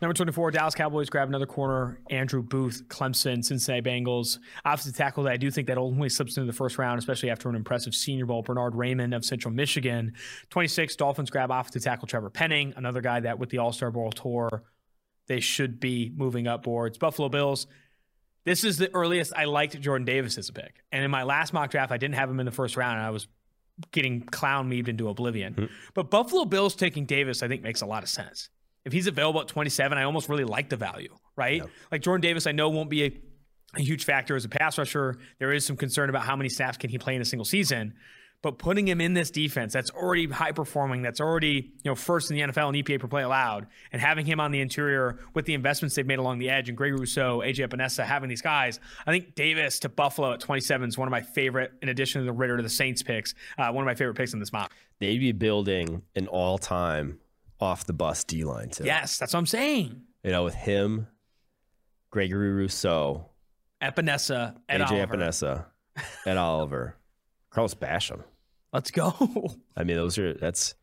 Number 24, Dallas Cowboys grab another corner. Andrew Booth, Clemson, Cincinnati Bengals. Offensive tackle that I do think that ultimately slips into the first round, especially after an impressive senior bowl. Bernhard Raimann of Central Michigan. 26, Dolphins grab offensive tackle Trevor Penning, another guy that with the All Star Bowl tour, they should be moving up boards. Buffalo Bills. This is the earliest I liked Jordan Davis as a pick. And in my last mock draft, I didn't have him in the first round, and I was getting clown memed into oblivion. Hmm. But Buffalo Bills taking Davis, I think, makes a lot of sense. If he's available at 27, I almost really like the value, right? Like Jordan Davis, I know won't be a, a huge factor as a pass rusher. There is some concern about how many snaps can he play in a single season. But putting him in this defense that's already high performing, that's already you know first in the NFL in EPA per play allowed, and having him on the interior with the investments they've made along the edge and Greg Rousseau, AJ Epenesa, having these guys, I think Davis to Buffalo at 27 is one of my favorite. In addition to the Ridder to the Saints picks, uh, one of my favorite picks in this mock. They'd be building an all time off the bus D line too. Yes, that's what I'm saying. You know, with him, Gregory Rousseau, Epenesa and AJ Oliver. Epenesa, and Oliver, Carlos Basham. Let's go. I mean, those are that's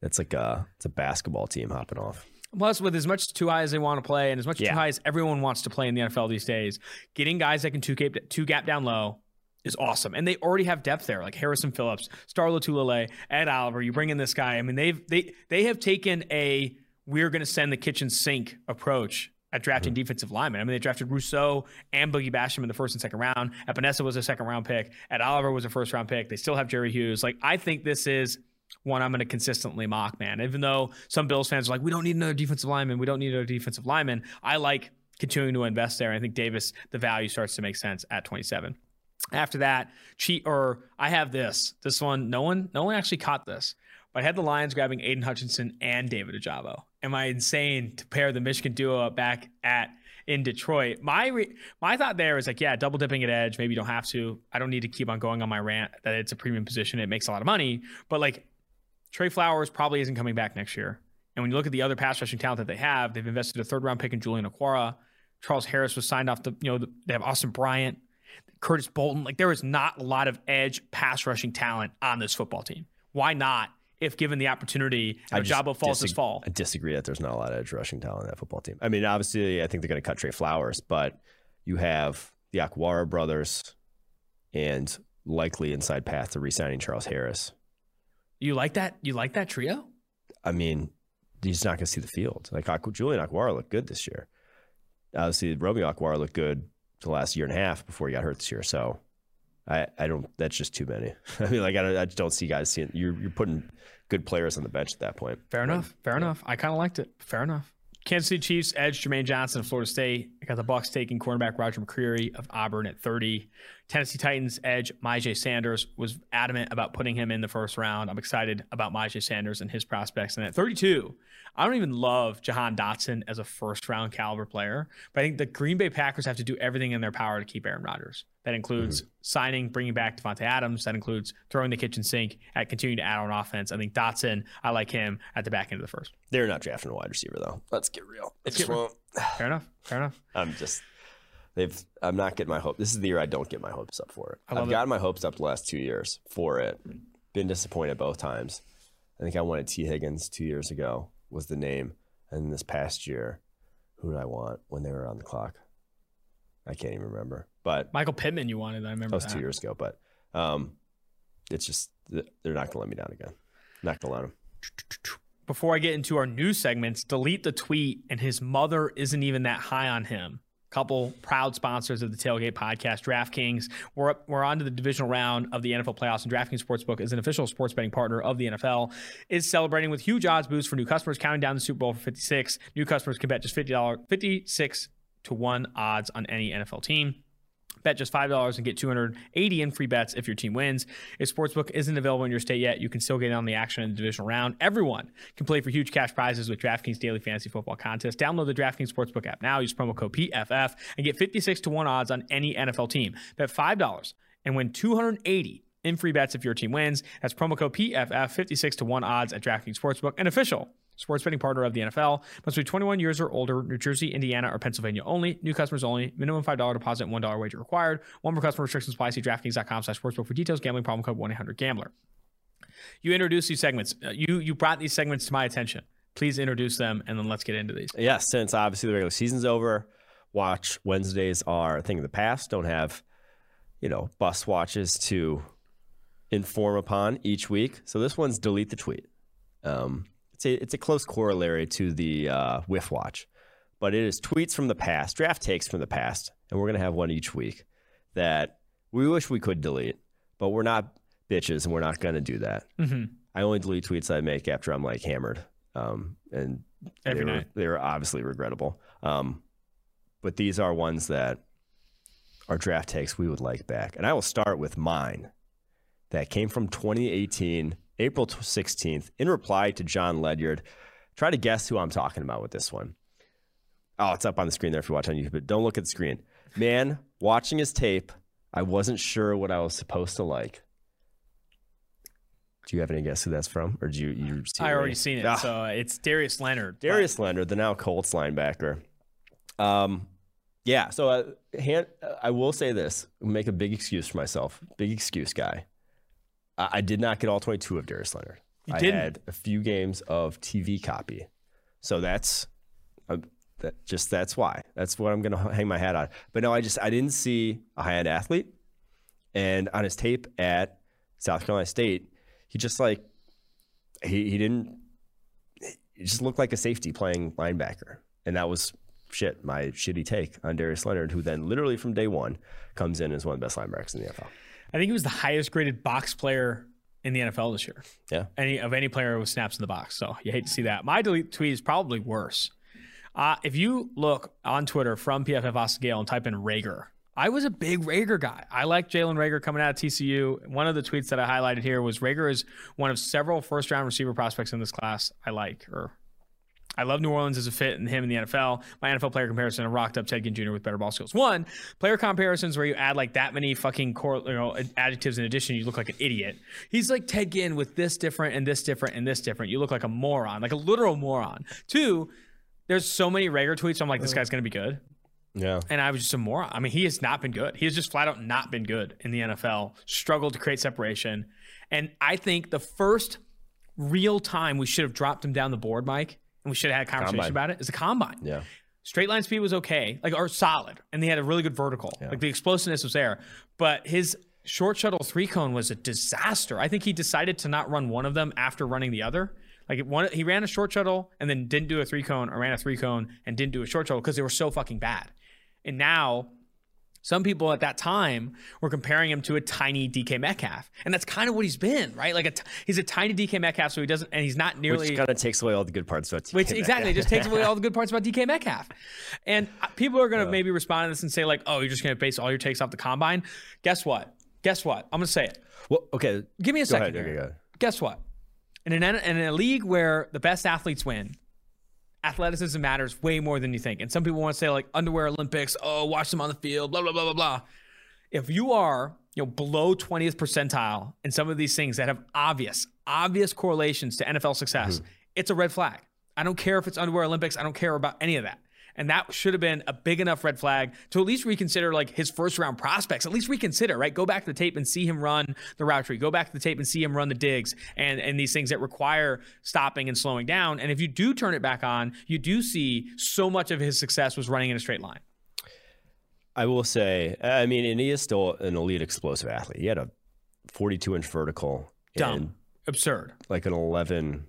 that's like a it's a basketball team hopping off. Plus, with as much too high as they want to play, and as much Yeah. too high as everyone wants to play in the NFL these days, getting guys that can two gap, two gap down low is awesome. And they already have depth there, like Harrison Phillips, Star Lotulelei, Ed Oliver. You bring in this guy. I mean, they've they they have taken a we're going to send the kitchen sink approach at drafting defensive linemen. I mean, they drafted Rousseau and Boogie Basham in the first and second round. Epenesa was a second round pick. Ed Oliver was a first round pick. They still have Jerry Hughes. Like, I think this is one I'm going to consistently mock, man. Even though some Bills fans are like, we don't need another defensive lineman. We don't need another defensive lineman. I like continuing to invest there. I think Davis, the value starts to make sense at 27. After that, cheat or I have this. This one, no one, no one actually caught this. But I had the Lions grabbing Aidan Hutchinson and David Ojabo. Am I insane to pair the Michigan duo back at in Detroit? My re- my thought there is like, yeah, double dipping at edge. Maybe you don't have to. I don't need to keep on going on my rant that it's a premium position. It makes a lot of money. But like Trey Flowers probably isn't coming back next year. And when you look at the other pass rushing talent that they have, they've invested a third round pick in Julian Okwara. Charles Harris was signed off the, you know, the, they have Austin Bryant, Curtis Bolton. Like there is not a lot of edge pass rushing talent on this football team. Why not? If given the opportunity, I if just Jabo falls this disag- fall. I disagree that there's not a lot of edge rushing talent in that football team. I mean, obviously, I think they're going to cut Trey Flowers, but you have the Okwara brothers and likely inside path to re-signing Charles Harris. You like that? You like that trio? I mean, he's not going to see the field. Like Julian Okwara looked good this year. Obviously, Romeo Okwara looked good the last year and a half before he got hurt this year. So, I, I don't. That's just too many. I mean, like I, don't, I just don't see guys seeing. You're you're putting good players on the bench at that point. Fair enough. Fair enough. I kind of liked it. Fair enough. Kansas City Chiefs edge Jermaine Johnson of Florida State. I got the Bucs taking cornerback Roger McCreary of Auburn at 30. Tennessee Titans edge Myjai Sanders was adamant about putting him in the first round. I'm excited about Myjai Sanders and his prospects. And at 32, I don't even love Jahan Dotson as a first round caliber player, but I think the Green Bay Packers have to do everything in their power to keep Aaron Rodgers. That includes mm-hmm. signing, bringing back Davante Adams. That includes throwing the kitchen sink at continuing to add on offense. I think Dotson, I like him at the back end of the first. They're not drafting a wide receiver though. Let's get real. Let's get real. Fair enough. Fair enough. I'm just they've I'm not getting my hope. This is the year I don't get my hopes up for it. I've it. gotten my hopes up the last two years for it. Been disappointed both times. I think I wanted Tee Higgins two years ago was the name, and this past year, who did I want when they were on the clock? I can't even remember, but Michael Pittman, you wanted. I remember that was that. two years ago. But um, it's just they're not gonna let me down again. Not gonna let them. Before I get into our news segments, delete the tweet, and his mother isn't even that high on him. Couple proud sponsors of the Tailgate Podcast, DraftKings. We're up, we're on to the divisional round of the NFL playoffs, and DraftKings Sportsbook is an official sports betting partner of the NFL. Is celebrating with huge odds boosts for new customers, counting down the Super Bowl for 56. New customers can bet just fifty dollars, fifty six to 1 odds on any NFL team. Bet just $5 and get 280 in free bets if your team wins. If Sportsbook isn't available in your state yet, you can still get in on the action in the divisional round. Everyone can play for huge cash prizes with DraftKings Daily Fantasy Football Contest. Download the DraftKings Sportsbook app now. Use promo code PFF and get 56 to 1 odds on any NFL team. Bet $5 and win 280 in free bets if your team wins. That's promo code PFF, 56 to 1 odds at DraftKings Sportsbook, an official sports betting partner of the NFL. Must be 21 years or older, New Jersey, Indiana, or Pennsylvania only. New customers only. Minimum $5 deposit, $1 wager required. One more customer restrictions apply. See DraftKings.com slash sportsbook for details. Gambling problem code 1-800-GAMBLER. You introduced these segments. Uh, You you brought these segments to my attention. Please introduce them, and then let's get into these. Yes, since obviously the regular season's over, watch Wednesdays are a thing of the past. Don't have, you know, bus watches to inform upon each week. So this one's delete the tweet. Um, it's a it's a close corollary to the uh, whiff watch, but it is tweets from the past, draft takes from the past, and we're gonna have one each week that we wish we could delete, but we're not bitches and we're not gonna do that. Mm-hmm. I only delete tweets I make after I'm like hammered, um, and Every they were, night. they were obviously regrettable. Um, but these are ones that are draft takes we would like back, and I will start with mine that came from 2018, April 16th, in reply to John Ledyard. Try to guess who I'm talking about with this one. Oh, it's up on the screen there if you watch on YouTube, but don't look at the screen. Man, watching his tape, I wasn't sure what I was supposed to like. Do you have any guess who that's from, or do you? you see I already seen it. Ah. So it's Darius Leonard. Darius Leonard, the now Colts linebacker. Um, yeah. So uh, hand, I will say this: make a big excuse for myself. Big excuse, guy. I, did not get all 22 of Darius Leonard. You I didn't? had a few games of TV copy, so that's uh, that. Just that's why. That's what I'm going to hang my hat on. But no, I just I didn't see a high end athlete, and on his tape at South Carolina State, he just like he he didn't he just looked like a safety playing linebacker. And that was shit, my shitty take on Darius Leonard, who then literally from day one comes in as one of the best linebackers in the NFL. I think he was the highest graded box player in the NFL this year. Yeah. Any of any player with snaps in the box. So you hate to see that. My delete tweet is probably worse. Uh, if you look on Twitter from PFF Austin Gayle and type in Reagor, I was a big Reagor guy. I like Jalen Reagor coming out of TCU. One of the tweets that I highlighted here was Reagor is one of several first round receiver prospects in this class I like or I love New Orleans as a fit and him in the NFL. My NFL player comparison, I rocked up Ted Ginn Jr. with better ball skills. One, player comparisons where you add like that many fucking core, you know, adjectives in addition, you look like an idiot. He's like Ted Ginn with this different and this different and this different. You look like a moron, like a literal moron. Two, there's so many Reagor tweets. I'm like, this mm. guy's gonna be good. Yeah. And I was just a moron. I mean, he has not been good. He has just flat out not been good in the NFL. Struggled to create separation. And I think the first real time we should have dropped him down the board, Mike, and we should have had a conversation Combine. about it is the combine. Yeah. Straight line speed was okay, like or solid, and he had a really good vertical. Like the explosiveness was there, but his short shuttle three cone was a disaster. I think he decided to not run one of them after running the other. Like one, he ran a short shuttle and then didn't do a three cone, or ran a three cone and didn't do a short shuttle because they were so fucking bad. And now, some people at that time were comparing him to a tiny DK Metcalf, and that's kind of what he's been, right? Like a t- he's a tiny DK Metcalf, so he doesn't, and he's not nearly Which kind of takes away all the good parts about which TK exactly just takes away all the good parts about DK Metcalf. And uh, people are going to maybe respond to this and say like, "Oh, you're just going to base all your takes off the combine." Guess what? Guess what? I'm going to say it. Well, okay. Give me a Go second. ahead. here. Okay, go ahead. Guess what? In an in a league where the best athletes win, athleticism matters way more than you think. And some people want to say like underwear Olympics. Oh, watch them on the field. Blah blah blah blah blah. If you are you know below 20th percentile in some of these things that have obvious obvious correlations to NFL success, mm-hmm. it's a red flag. I don't care if it's underwear Olympics. I don't care about any of that. And that should have been a big enough red flag to at least reconsider like his first round prospects. At least reconsider, right? Go back to the tape and see him run the route tree. Go back to the tape and see him run the digs and, and these things that require stopping and slowing down. And if you do turn it back on, you do see so much of his success was running in a straight line. I will say, I mean, and he is still an elite explosive athlete. He had a 42 inch vertical Dumb. and Absurd. like an 11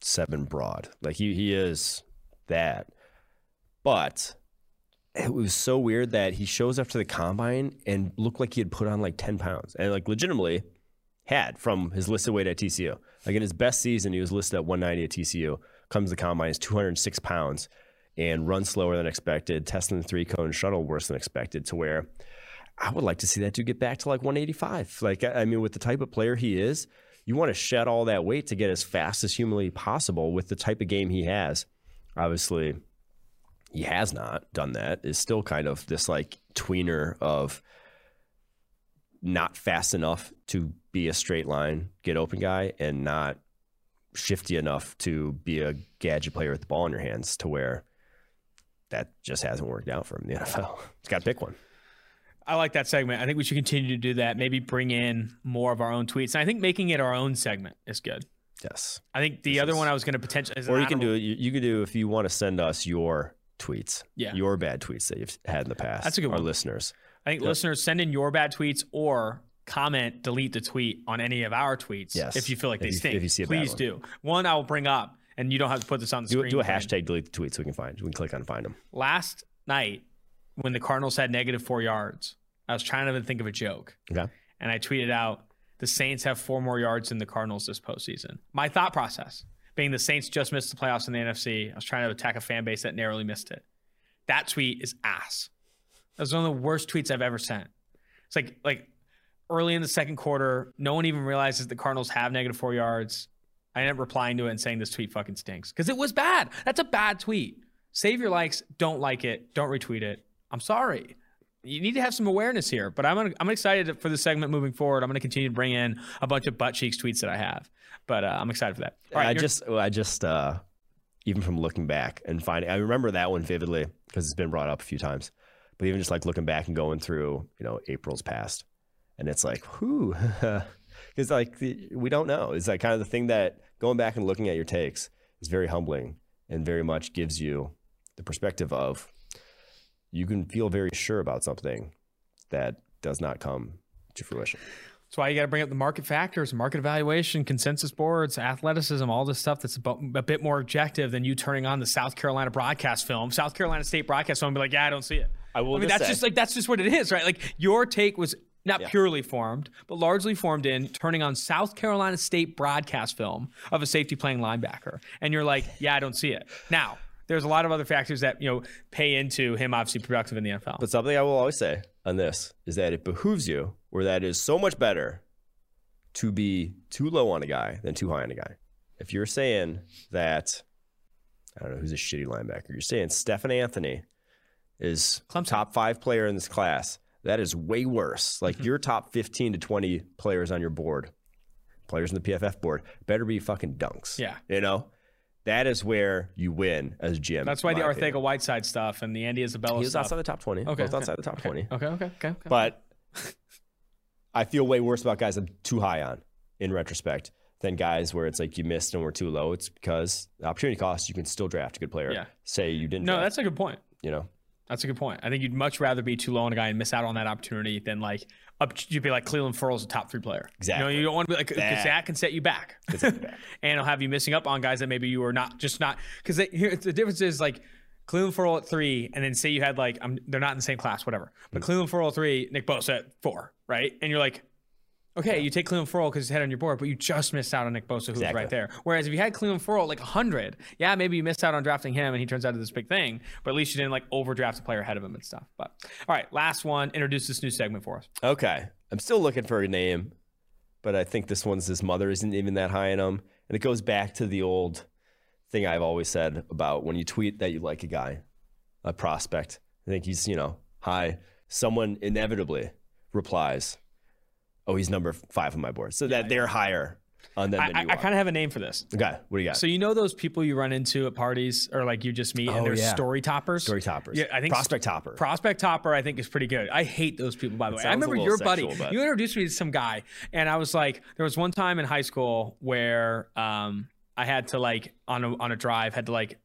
7 broad. Like he, he is that. But it was so weird that he shows up to the combine and looked like he had put on like 10 pounds and like legitimately had from his listed weight at TCU. Like in his best season, he was listed at 190 at TCU. Comes to the combine, is 206 pounds. and runs slower than expected, testing the three cone shuttle worse than expected, to where I would like to see that dude get back to like 185. Like, I mean, with the type of player he is, you want to shed all that weight to get as fast as humanly possible with the type of game he has. Obviously, he has not done that. Is still kind of this like tweener of not fast enough to be a straight line, get open guy, and not shifty enough to be a gadget player with the ball in your hands to where that just hasn't worked out for him in the NFL. He's got to pick one. I like that segment. I think we should continue to do that. Maybe bring in more of our own tweets. And I think making it our own segment is good. Yes. I think the This other is- one I was going to potentially, Or you can do it. You, you can do if you want to send us your tweets, Yeah. your bad tweets that you've had in the past. That's a good one. Our listeners. I think Yep. listeners send in your bad tweets or comment, delete the tweet on any of our tweets. Yes. If you feel like If they you- stink, if you see a bad please one. do. One I will bring up, and you don't have to put this on the Do, screen. do a hashtag delete the tweet so we can find. We can click on find them. Last night, when the Cardinals had negative four yards, I was trying to think of a joke. Okay. and I tweeted out the Saints have four more yards than the Cardinals this postseason. My thought process being the Saints just missed the playoffs in the NFC. I was trying to attack a fan base that narrowly missed it. That tweet is ass. That was one of the worst tweets I've ever sent. It's like like early in the second quarter, no one even realizes the Cardinals have negative four yards. I ended up replying to it and saying this tweet fucking stinks because it was bad. That's a bad tweet. Save your likes. Don't like it. Don't retweet it. I'm sorry you need to have some awareness here. But I'm gonna, I'm excited for the segment moving forward. I'm going to continue to bring in a bunch of butt cheeks tweets that I have. But uh, I'm excited for that. All right, I just, I just, uh, even from looking back and finding, I remember that one vividly because it's been brought up a few times. But even just like looking back and going through, you know, April's past, and it's like, whoo, because like we don't know. It's like kind of the thing that going back and looking at your takes is very humbling and very much gives you the perspective of you can feel very sure about something that does not come to fruition. that's why you got to bring up the market factors, market evaluation, consensus boards, athleticism, all this stuff that's a, bit more objective than you turning on the South Carolina broadcast film, South Carolina State broadcast film, and be like, yeah, I don't see it. I will I mean, just that's say- just like that's just what it is, right? Like your take was not Yeah. purely formed, but largely formed in turning on South Carolina State broadcast film of a safety playing linebacker, and you're like, yeah, I don't see it. Now, there's a lot of other factors that you know pay into him obviously productive in the NFL. But something I will always say on this is that it behooves you, or that is so much better to be too low on a guy than too high on a guy. If you're saying that, I don't know who's a shitty linebacker, you're saying Stephen Anthony is Clemson. top five player in this class. That is way worse. Mm-hmm. Like your top 15 to 20 players on your board, players in the PFF board, better be fucking dunks. Yeah. You know? That is where you win as Jim. That's why the my opinion. Whiteside stuff and the Andy Isabella He was stuff. outside the top 20. Okay, Both okay, outside the top 20. okay, okay, okay, okay. But I feel way worse about guys I'm too high on in retrospect than guys where it's like you missed and we're too low. It's because the opportunity cost, you can still draft a good player. Yeah. Say you didn't no, draft, that's a good point. you know. That's a good point. I think you'd much rather be too low on a guy and miss out on that opportunity than like up. You'd be like Clelin Ferrell's a top three player. Exactly. You know, you don't want to be like because That- that can set you back, set you back. and it'll have you missing up on guys that maybe you were not just not because the difference is like Clelin Ferrell at three, and then say you had like I'm they're not in the same class, whatever. But hmm. Clelin Ferrell at three, Nick Bosa at four, right? And you're like. Okay, you take Clelin Ferrell because he's head on your board, but you just missed out on Nick Bosa, who's Exactly. right there. Whereas if you had Clelin Ferrell at like 100, yeah, maybe you missed out on drafting him and he turns out to this big thing, but at least you didn't like overdraft a player ahead of him and stuff. But all right, last one. Introduce this new segment for us. Okay. I'm still looking for a name, but I think this one's his mother isn't even that high in him. And it goes back to the old thing I've always said about when you tweet that you like a guy, a prospect. I think he's, you know, high. Someone inevitably replies, Oh, he's number five on my board. So that they're higher on them I, than I, you I are. kind of have a name for this. okay. What do you got? So you know those people you run into at parties or like you just meet Oh, and they're yeah. story toppers? Story toppers. Yeah, I think prospect topper. Prospect Topper, I think, is pretty good. I hate those people, by the way. I sounds a remember little your buddy. sexual, but- You introduced me to some guy, and I was like, there was one time in high school where um, I had to like on a on a drive had to like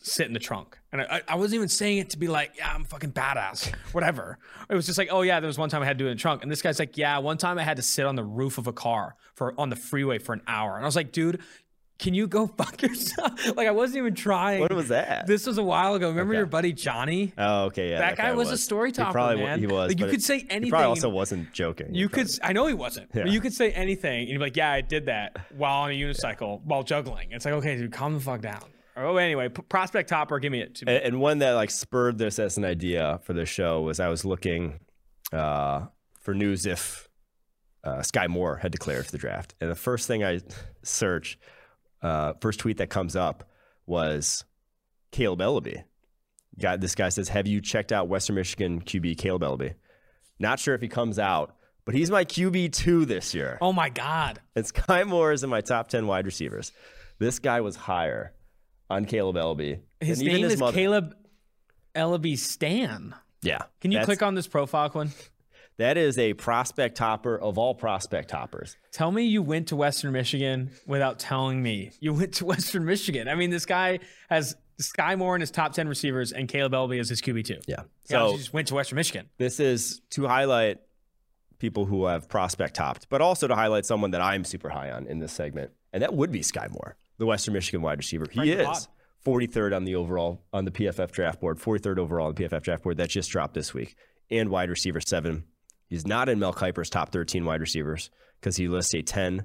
sit in the trunk, and I, I wasn't even saying it to be like, yeah, I'm fucking badass, whatever. It was just like, oh yeah, there was one time I had to do it in the trunk, and this guy's like, yeah, one time I had to sit on the roof of a car for on the freeway for an hour, and I was like, dude. Can you go fuck yourself? like I wasn't even trying. What was that? This was a while ago. Remember Okay. your buddy Johnny? oh, okay. Yeah. that guy was, a story He topper, probably man. He was. Like you could it- say He anything. probably also wasn't joking. you could. I know he wasn't. But you could say anything, and you'd be like, "Yeah, I did that while on a unicycle, while juggling." It's like, okay, dude, calm the fuck down. Oh, anyway, prospect topper, give me it. And, and, one that like spurred this as an idea for the show was I was looking uh, for news if uh, Skyy Moore had declared for the draft, and the first thing I search, uh, first tweet that comes up was Kaleb Eleby. Guy, this guy says, "Have you checked out Western Michigan QB Kaleb Eleby?" Not sure if he comes out, but he's my QB two this year. Oh my god! And Skyy Moore is in my top ten wide receivers. This guy was higher on Kaleb Eleby. His name his is mother- Kaleb Eleby Stan. Yeah. Can you click on this profile, Quinn? That is a prospect topper of all prospect toppers. Tell me you went to Western Michigan without telling me you went to Western Michigan. I mean, this guy has Skyy Moore in his top 10 receivers and Kaleb Eleby is his QB2. Yeah. So he just went to Western Michigan. This is to highlight people who have prospect topped, but also to highlight someone that I'm super high on in this segment. And that would be Skyy Moore, the Western Michigan wide receiver. He is 43rd on the overall on the PFF draft board, 43rd overall on the PFF draft board that just dropped this week, and wide receiver seven. He's not in Mel Kiper's top 13 wide receivers because he lists a 10,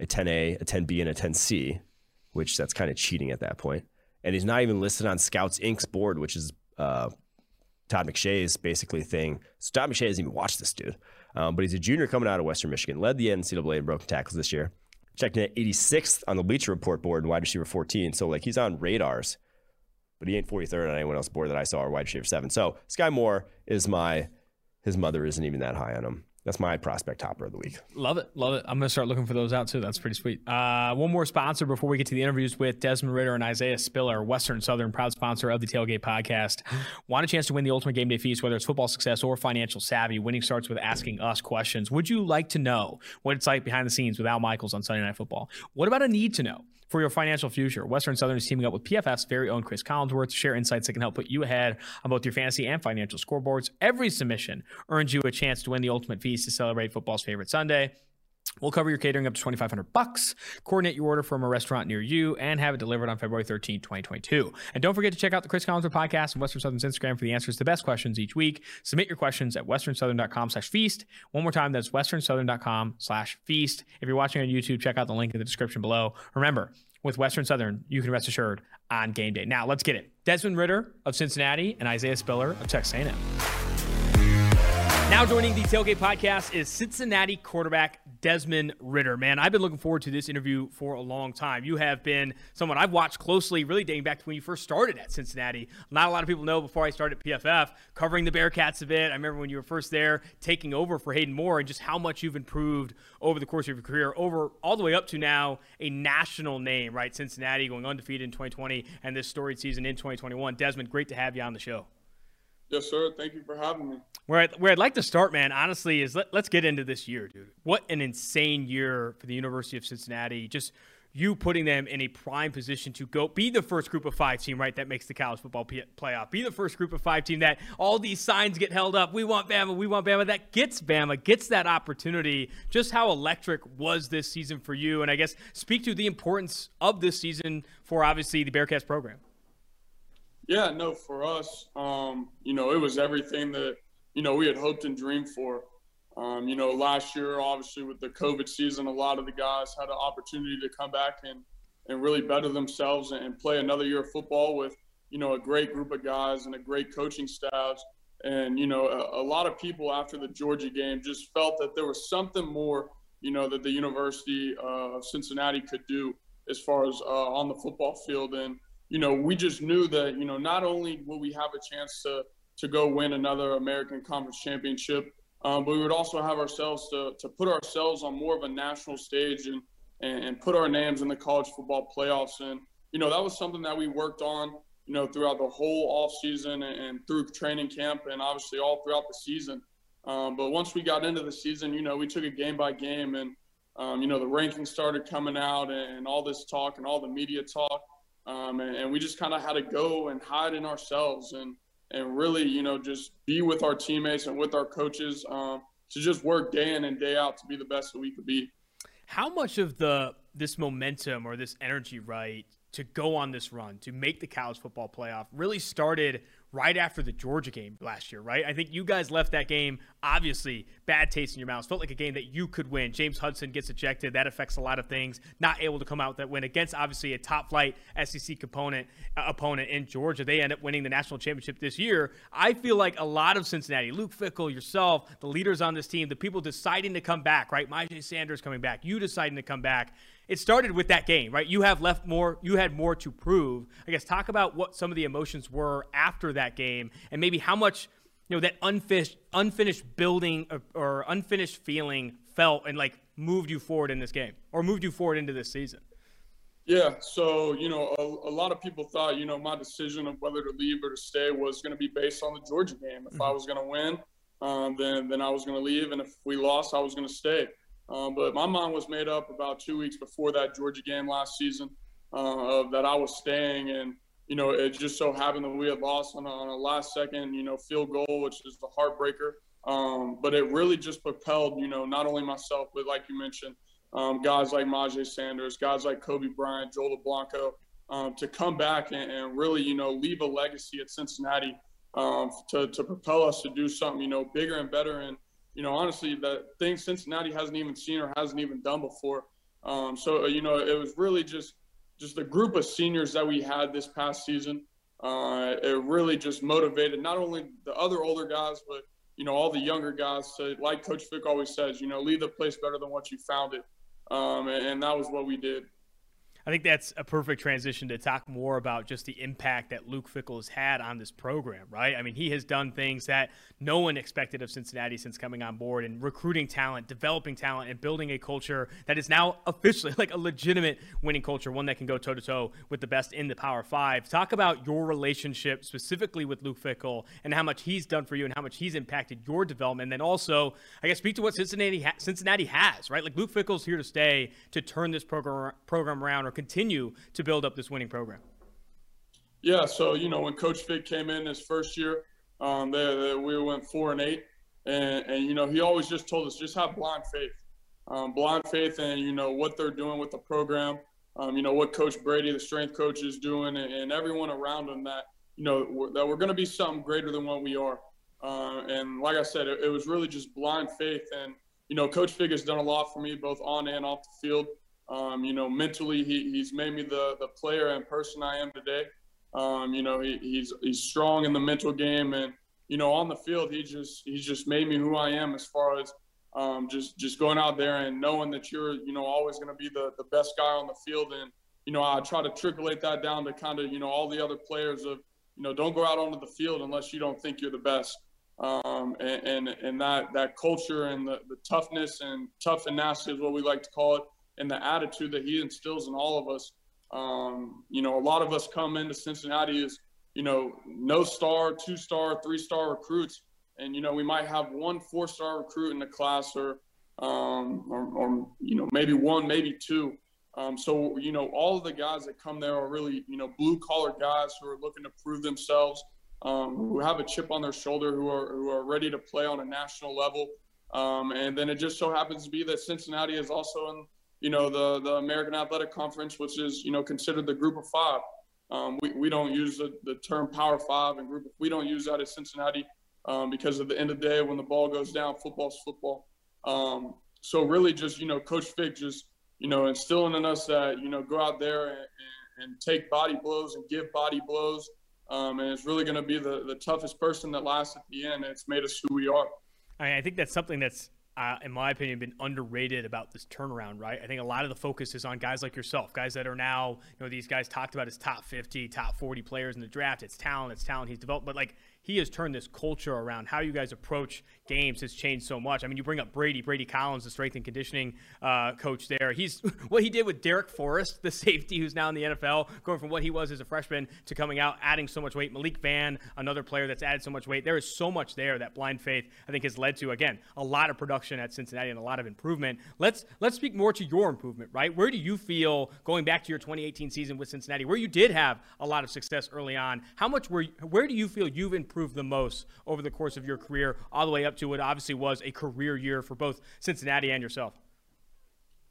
a 10A, a 10B, and a 10C, which that's kind of cheating at that point. point and he's not even listed on Scouts Inc.'s board, which is uh, Todd McShay's basically thing. So Todd McShay hasn't even watched this dude, um, but he's a junior coming out of Western Michigan, led the NCAA in broken tackles this year. Checked in at 86th on the Bleacher Report board and wide receiver 14. So like he's on radars, but he ain't 43rd on anyone else board that I saw or wide receiver seven. So Skyy Moore is my his mother isn't even that high on him. That's my prospect topper of the week. Love it. Love it. I'm going to start looking for those out too. That's pretty sweet. Uh, one more sponsor before we get to the interviews with Desmond Ridder and Isaiah Spiller, Western Southern, proud sponsor of the Tailgate podcast. Want a chance to win the ultimate game day feast, whether it's football success or financial savvy? Winning starts with asking us questions. Would you like to know what it's like behind the scenes with Al Michaels on Sunday Night Football? What about a need to know? For your financial future. Western Southern is teaming up with PFF's very own Chris Collinsworth to share insights that can help put you ahead on both your fantasy and financial scoreboards. Every submission earns you a chance to win the ultimate feast to celebrate football's favorite Sunday. We'll cover your catering up to 2500 bucks, coordinate your order from a restaurant near you, and have it delivered on February 13, 2022. And don't forget to check out the Chris Collinsworth podcast and Western Southern's Instagram for the answers to the best questions each week. Submit your questions at westernsouthern.com slash feast. One more time, that's westernsouthern.com slash feast. If you're watching on YouTube, check out the link in the description below. Remember, with Western Southern, you can rest assured on game day. Now, let's get it. Desmond Ridder of Cincinnati and Isaiah Spiller of Texas A&M. Now joining the Tailgate Podcast is Cincinnati quarterback Desmond Ridder. Man, I've been looking forward to this interview for a long time. You have been someone I've watched closely, really dating back to when you first started at Cincinnati. Not a lot of people know before I started PFF, covering the Bearcats a bit. I remember when you were first there, taking over for Hayden Moore, and just how much you've improved over the course of your career, over all the way up to now a national name, right? Cincinnati going undefeated in 2020 and this storied season in 2021. Desmond, great to have you on the show. Yes, sir. Thank you for having me. Where I'd, where I'd like to start, man, honestly, is let, let's get into this year, dude. What an insane year for the University of Cincinnati. Just you putting them in a prime position to go be the first group of five team, right? That makes the college football p- playoff. Be the first group of five team that all these signs get held up. We want Bama. We want Bama. That gets Bama, gets that opportunity. Just how electric was this season for you? And I guess speak to the importance of this season for obviously the Bearcats program. Yeah, no, for us, um, you know, it was everything that, you know, we had hoped and dreamed for. Um, you know, last year, obviously, with the COVID season, a lot of the guys had an opportunity to come back and, and really better themselves and play another year of football with, you know, a great group of guys and a great coaching staff. And, you know, a, a lot of people after the Georgia game just felt that there was something more, you know, that the University uh, of Cincinnati could do as far as uh, on the football field. And, you know, we just knew that, you know, not only will we have a chance to to go win another American Conference championship, um, but we would also have ourselves to to put ourselves on more of a national stage and, and and put our names in the college football playoffs. And you know, that was something that we worked on, you know, throughout the whole off season and, and through training camp, and obviously all throughout the season. Um, but once we got into the season, you know, we took it game by game, and um, you know, the rankings started coming out, and all this talk and all the media talk. Um, and, and, we just kind of had to go and hide in ourselves and and really, you know, just be with our teammates and with our coaches um, to just work day in and day out to be the best that we could be. How much of the this momentum or this energy, right, to go on this run to make the college football playoff really started right after the Georgia game last year, right? I think you guys left that game obviously bad taste in your mouth. Felt like a game that you could win. James Hudson gets ejected. That affects a lot of things. Not able to come out that win against obviously a top flight SEC component uh, opponent in Georgia. They end up winning the national championship this year. I feel like a lot of Cincinnati, Luke Fickell, yourself, the leaders on this team, the people deciding to come back, right? Myjai Sanders coming back, you deciding to come back it started with that game, right? You have left more, you had more to prove. I guess talk about what some of the emotions were after that game and maybe how much, you know, that unfinished, unfinished building or, or unfinished feeling felt and like moved you forward in this game or moved you forward into this season. Yeah, so you know, a, a, lot of people thought you know my decision of whether to leave or to stay was going to be based on the Georgia game. If mm-hmm. I was going to win, um, then then I was going to leave, and if we lost, I was going to stay. Um, but my mind was made up about two weeks before that Georgia game last season uh, of that I was staying, and you know it just so happened that we had lost on a, on a last second you know field goal, which is the heartbreaker. Um, but it really just propelled you know not only myself but like you mentioned, um, guys like Myjai Sanders, guys like Coby Bryant, Joel Dublanko, um, to come back and, and, really you know leave a legacy at Cincinnati um, to to propel us to do something you know bigger and better and you know, honestly, that thing Cincinnati hasn't even seen or hasn't even done before. Um, so, uh, you know, it was really just just the group of seniors that we had this past season. Uh, it really just motivated not only the other older guys, but you know all the younger guys to, like Coach Fick always says, you know, leave the place better than what you found it, um, and, and that was what we did. I think that's a perfect transition to talk more about just the impact that Luke Fickell has had on this program, right? I mean, he has done things that no one expected of Cincinnati since coming on board and recruiting talent, developing talent, and building a culture that is now officially like a legitimate winning culture, one that can go toe to toe with the best in the Power Five. Talk about your relationship specifically with Luke Fickell and how much he's done for you and how much he's impacted your development. And then also, I guess, speak to what Cincinnati ha- Cincinnati has, right? Like Luke Fickell's here to stay to turn this program program around continue to build up this winning program? Yeah, so you know when Coach Vic came in his first year, um, they, they, we went four and eight, and, and you know he always just told us just have blind faith, um, blind faith, and you know what they're doing with the program, um, you know what Coach Brady, the strength coach, is doing, and, and everyone around him that you know we're, that we're going to be something greater than what we are. Uh, and like I said, it, it, was really just blind faith, and you know Coach Fig has done a lot for me both on and off the field. Um, you know, mentally, he, he's made me the, the player and person I am today. Um, you know, he, he's he's strong in the mental game, and you know, on the field, he just he's just made me who I am as far as um, just just going out there and knowing that you're you know always going to be the the best guy on the field, and you know, I try to triculate that down to kind of you know all the other players of you know don't go out onto the field unless you don't think you're the best. Um, and, and, and that that culture and the, the toughness and tough and nasty is what we like to call it and the attitude that he instills in all of us. Um, you know, a lot of us come into Cincinnati as, you know, no star, two star, three star recruits. And, you know, we might have one four star recruit in the class or, um, or, or, you know, maybe one, maybe two. Um, so, you know, all of the guys that come there are really, you know, blue collar guys who are looking to prove themselves, um, who have a chip on their shoulder, who are, who are ready to play on a national level. Um, and then it just so happens to be that Cincinnati is also in you know, the, the American Athletic Conference, which is, you know, considered the group of five. Um, we, we don't use the, the term power five and group. We don't use that at Cincinnati um, because at the end of the day, when the ball goes down, football's football. Um, so really just, you know, Coach Vic just, you know, instilling in us that, you know, go out there and, and, take body blows and give body blows. Um, and it's really going to be the, the toughest person that lasts at the end. And it's made us who we are. I think that's something that's uh, in my opinion, been underrated about this turnaround, right? I think a lot of the focus is on guys like yourself, guys that are now, you know, these guys talked about as top 50, top 40 players in the draft. It's talent, it's talent he's developed, but like he has turned this culture around. How you guys approach games has changed so much. I mean, you bring up Brady, Brady Collins, the strength and conditioning uh, coach there. He's what he did with Darrick Forrest, the safety who's now in the NFL, going from what he was as a freshman to coming out, adding so much weight. Malik Vann, another player that's added so much weight. There is so much there that blind faith I think has led to again a lot of production at Cincinnati and a lot of improvement. Let's let's speak more to your improvement, right? Where do you feel going back to your 2018 season with Cincinnati, where you did have a lot of success early on? How much were where do you feel you've improved the most over the course of your career, all the way up to what obviously was a career year for both Cincinnati and yourself?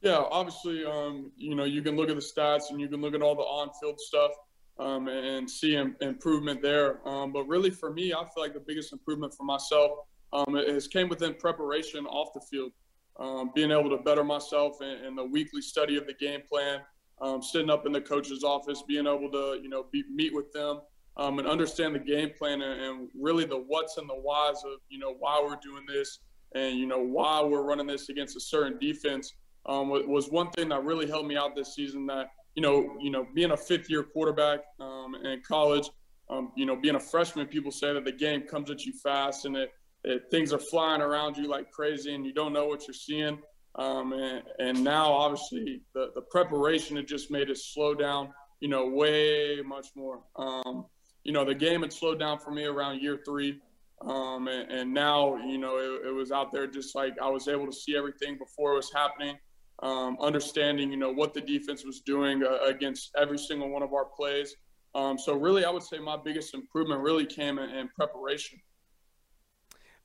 Yeah, obviously, um, you know, you can look at the stats and you can look at all the on-field stuff. um, and see improvement there. Um, but really, for me, I feel like the biggest improvement for myself um, has came within preparation off the field. Um, being able to better myself in, in, the weekly study of the game plan, um, sitting up in the coach's office, being able to you know be, meet with them um, and understand the game plan and, and, really the what's and the whys of you know why we're doing this and you know why we're running this against a certain defense um, was one thing that really helped me out this season. That you know, you know, being a fifth year quarterback um, in college, um, you know, being a freshman, people say that the game comes at you fast and it, it, things are flying around you like crazy and you don't know what you're seeing. Um, and, and, now, obviously, the, the preparation had just made it slow down, you know, way much more. You know, the game had slowed down for me around year three. Um, and, and, now, you know, it, it was out there just like I was able to see everything before it was happening um, understanding, you know, what the defense was doing uh, against every single one of our plays. Um, so really, I would say my biggest improvement really came in, in preparation.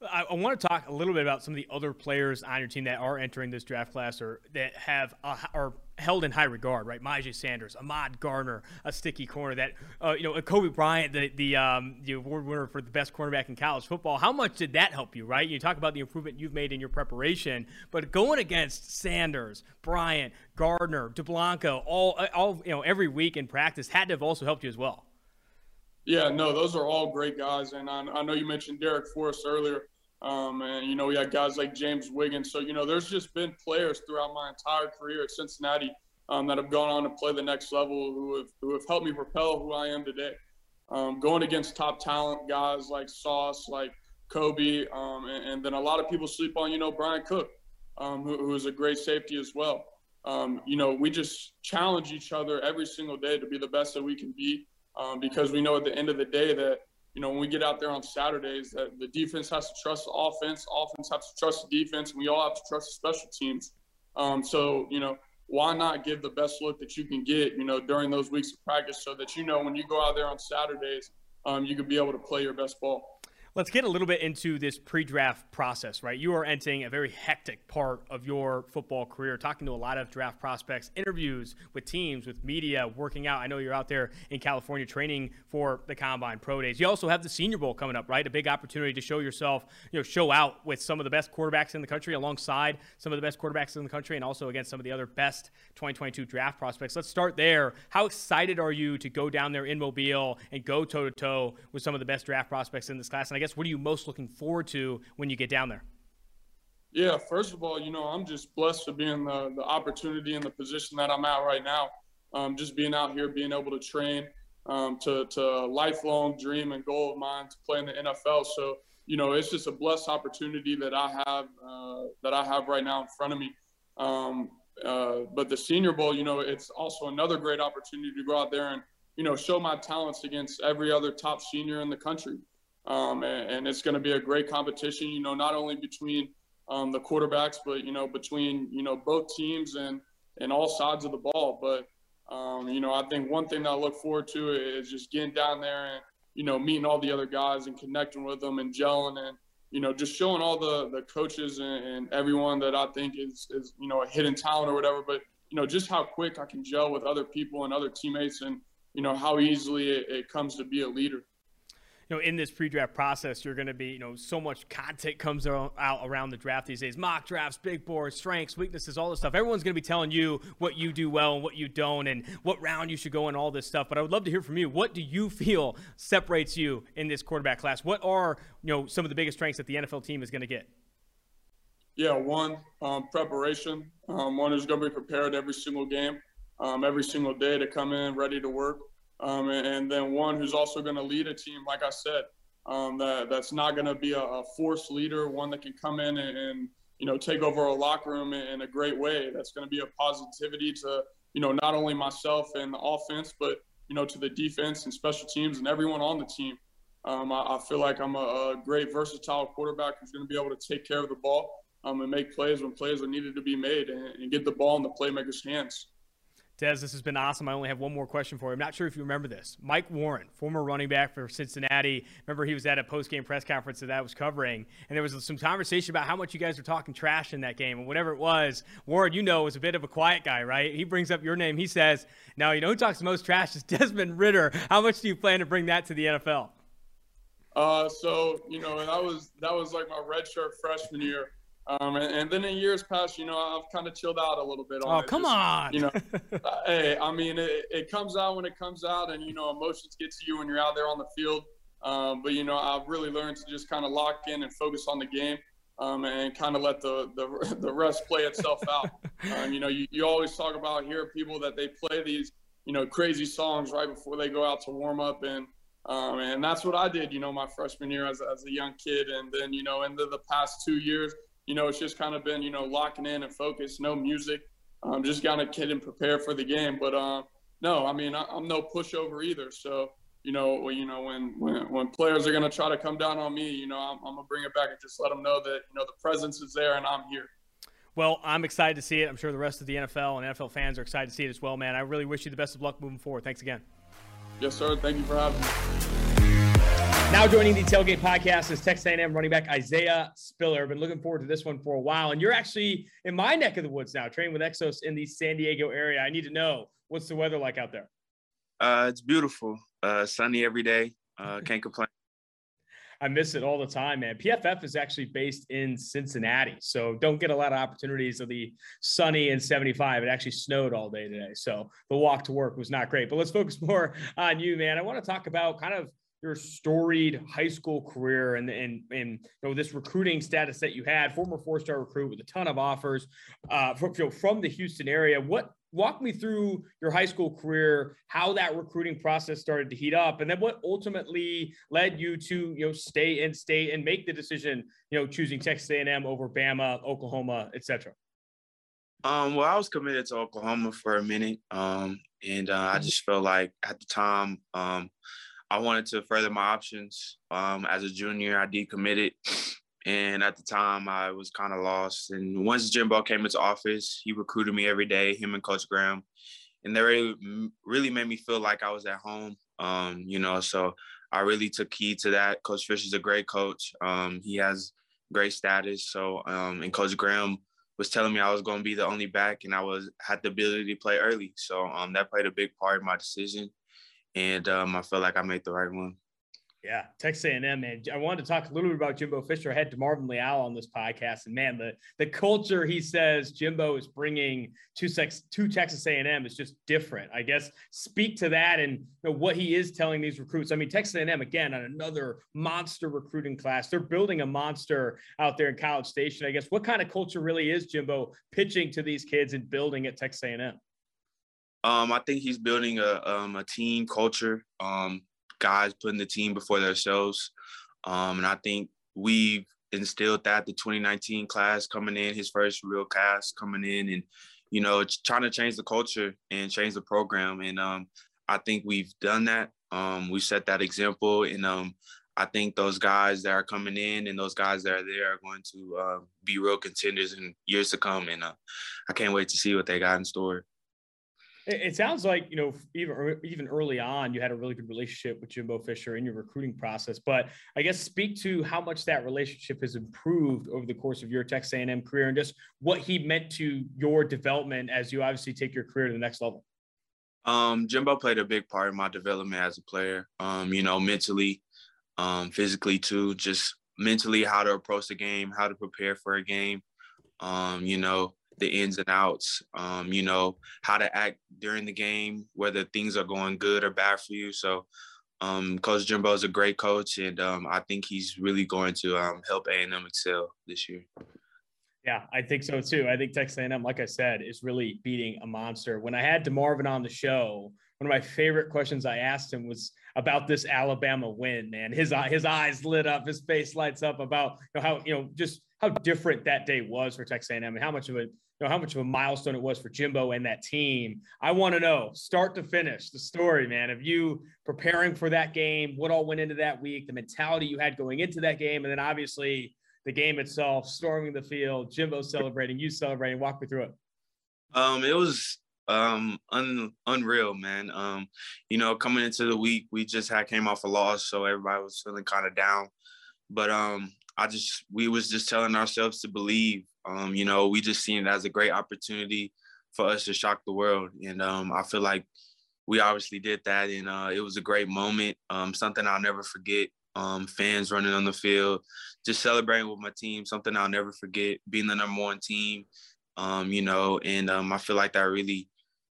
I, I, want to talk a little bit about some of the other players on your team that are entering this draft class or that have uh, are held in high regard, right? Myjai Sanders, Ahmad Gardner, a sticky corner that, uh, you know, Coby Bryant, the the, um, the award winner for the best cornerback in college football. How much did that help you, right? You talk about the improvement you've made in your preparation, but going against Sanders, Bryant, Gardner, Dublanko, all all you know every week in practice had to have also helped you as well. Yeah, no, those are all great guys, and I, I know you mentioned Darrick Forrest earlier. Um, and you know, we had guys like James Wiggins. So you know, there's just been players throughout my entire career at Cincinnati um, that have gone on to play the next level, who have who have helped me propel who I am today. Um, going against top talent guys like Sauce, like Coby, um, and, and, then a lot of people sleep on you know Bryan Cook, um, who, who is a great safety as well. Um, you know, we just challenge each other every single day to be the best that we can be, because we know at the end of the day that you know, when we get out there on Saturdays, that the defense has to trust the offense, offense has to trust the defense, and we all have to trust the special teams. Um, so, you know, why not give the best look that you can get, you know, during those weeks of practice so that you know when you go out there on Saturdays, um, you can be able to play your best ball. Let's get a little bit into this pre draft process, right? You are entering a very hectic part of your football career, talking to a lot of draft prospects, interviews with teams, with media, working out. I know you're out there in California training for the Combine Pro Days. You also have the Senior Bowl coming up, right? A big opportunity to show yourself, you know, show out with some of the best quarterbacks in the country alongside some of the best quarterbacks in the country and also against some of the other best 2022 draft prospects. Let's start there. How excited are you to go down there in Mobile and go toe to toe with some of the best draft prospects in this class? And I guess guess what are you most looking forward to when you get down there? Yeah, first of all, you know, I'm just blessed to be in the, the opportunity and the position that I'm at right now. Um, just being out here, being able to train um, to, to lifelong dream and goal of mine to play in the NFL. So, you know, it's just a blessed opportunity that I have uh, that I have right now in front of me. Um, uh, but the Senior Bowl, you know, it's also another great opportunity to go out there and, you know, show my talents against every other top senior in the country. Um, and, and, it's going to be a great competition. You know, not only between um, the quarterbacks, but you know, between you know both teams and and all sides of the ball. But um, you know, I think one thing that I look forward to is just getting down there and you know meeting all the other guys and connecting with them and gelling and you know just showing all the the coaches and, and everyone that I think is is you know a hidden talent or whatever. But you know, just how quick I can gel with other people and other teammates and you know how easily it, it comes to be a leader you know, in this pre-draft process, you're going to be, you know, so much content comes out around the draft these days. Mock drafts, big boards, strengths, weaknesses, all this stuff. Everyone's going to be telling you what you do well and what you don't, and what round you should go in, all this stuff. But I would love to hear from you. What do you feel separates you in this quarterback class? What are, you know, some of the biggest strengths that the NFL team is going to get? Yeah, one um, preparation. Um, one is going to be prepared every single game, um, every single day to come in ready to work um, and, then one who's also going to lead a team, like I said, um, that that's not going to be a, a forced leader, one that can come in and, and you know take over a locker room in, in a great way. That's going to be a positivity to you know not only myself and the offense, but you know to the defense and special teams and everyone on the team. Um, I, I, feel like I'm a, a, great versatile quarterback who's going to be able to take care of the ball um, and make plays when plays are needed to be made and, and get the ball in the playmakers' hands Des, this has been awesome. I only have one more question for you. I'm not sure if you remember this. Mike Warren, former running back for Cincinnati. Remember, he was at a post-game press conference that I was covering, and there was some conversation about how much you guys were talking trash in that game. And whatever it was, Warren, you know, was a bit of a quiet guy, right? He brings up your name. He says, "Now, you know who talks the most trash is Desmond Ridder." How much do you plan to bring that to the NFL?" Uh, so you know, that was that was like my redshirt freshman year. Um, and, and, then in years past, you know, I've kind of chilled out a little bit. On oh, come Just, on! You know, uh, hey, I mean, it, it, comes out when it comes out, and you know, emotions get to you when you're out there on the field. Um, but you know, I've really learned to just kind of lock in and focus on the game, um, and kind of let the, the the rest play itself out. Um, you know, you, you always talk about here people that they play these you know crazy songs right before they go out to warm up and. Um, and that's what I did, you know, my freshman year as, as a young kid. And then, you know, into the past two years, you know, it's just kind of been, you know, locking in and focus, no music, um, just kind of kid and prepare for the game. But um, no, I mean, I, am no pushover either. So, you know, you know, when when, when players are going to try to come down on me, you know, I'm, I'm gonna bring it back and just let them know that you know the presence is there and I'm here. Well, I'm excited to see it. I'm sure the rest of the NFL and NFL fans are excited to see it as well, man. I really wish you the best of luck moving forward. Thanks again. Yes, sir. Thank you for having me. Now joining the Tailgate Podcast is Texas A&M running back Isaiah Spiller. I've been looking forward to this one for a while, and you're actually in my neck of the woods now, training with Exos in the San Diego area. I need to know what's the weather like out there. Uh, it's beautiful, uh, sunny every day. Uh, can't complain. I miss it all the time, man. PFF is actually based in Cincinnati, so don't get a lot of opportunities of the sunny and 75. It actually snowed all day today, so the walk to work was not great. But let's focus more on you, man. I want to talk about kind of your storied high school career and and and you know this recruiting status that you had, former four star recruit with a ton of offers uh, from you know, from the Houston area. What walk me through your high school career, how that recruiting process started to heat up, and then what ultimately led you to you know stay in state and make the decision, you know, choosing Texas A&M over Bama, Oklahoma, etc. Um, well, I was committed to Oklahoma for a minute, um, and uh, I just felt like at the time. Um, I wanted to further my options. Um, as a junior, I decommitted. And at the time, I was kind of lost. And once Jimbo came into office, he recruited me every day, him and Coach Graham. And they really, really made me feel like I was at home, um, you know. So I really took key to that. Coach Fisher's a great coach. Um, he has great status. So, um, and Coach Graham was telling me I was going to be the only back and I was had the ability to play early. So um, that played a big part in my decision and um, I felt like I made the right one. Yeah, Texas A&M, man. I wanted to talk a little bit about Jimbo Fisher. I had DeMarvin Leal on this podcast, and man, the the culture he says Jimbo is bringing to sex to Texas A&M is just different. I guess speak to that and you know, what he is telling these recruits. I mean, Texas A&M again on another monster recruiting class. They're building a monster out there in College Station. I guess what kind of culture really is Jimbo pitching to these kids and building at Texas A&M? Um, I think he's building a um, a team culture. Um, guys putting the team before themselves, um, and I think we've instilled that the 2019 class coming in, his first real class coming in, and you know, trying to change the culture and change the program. And um, I think we've done that. Um, we set that example, and um, I think those guys that are coming in and those guys that are there are going to uh, be real contenders in years to come. And uh, I can't wait to see what they got in store. It sounds like you know even even early on you had a really good relationship with Jimbo Fisher in your recruiting process. But I guess speak to how much that relationship has improved over the course of your Texas A&M career, and just what he meant to your development as you obviously take your career to the next level. Um, Jimbo played a big part in my development as a player. Um, you know, mentally, um, physically too. Just mentally, how to approach the game, how to prepare for a game. Um, you know, the ins and outs, um, you know, how to act during the game, whether things are going good or bad for you. So um, Coach Jimbo is a great coach, and um, I think he's really going to um, help A&M excel this year. Yeah, I think so too. I think Texas A&M, like I said, is really beating a monster. When I had DeMarvin on the show, one of my favorite questions I asked him was about this Alabama win. Man, his his eyes lit up, his face lights up about you know, how you know just how different that day was for Texas A&M and how much of a you know how much of a milestone it was for Jimbo and that team. I want to know, start to finish, the story, man, of you preparing for that game, what all went into that week, the mentality you had going into that game, and then obviously the game itself, storming the field, Jimbo celebrating, you celebrating. Walk me through it. Um, it was um, un, unreal, man. Um, you know, coming into the week, we just had came off a loss, so everybody was feeling kind of down. But um, I just we was just telling ourselves to believe. Um, you know, we just seen it as a great opportunity for us to shock the world, and um, I feel like we obviously did that, and uh, it was a great moment. Um, something I'll never forget. Um, fans running on the field, just celebrating with my team, something I'll never forget. Being the number one team, um, you know, and um, I feel like that really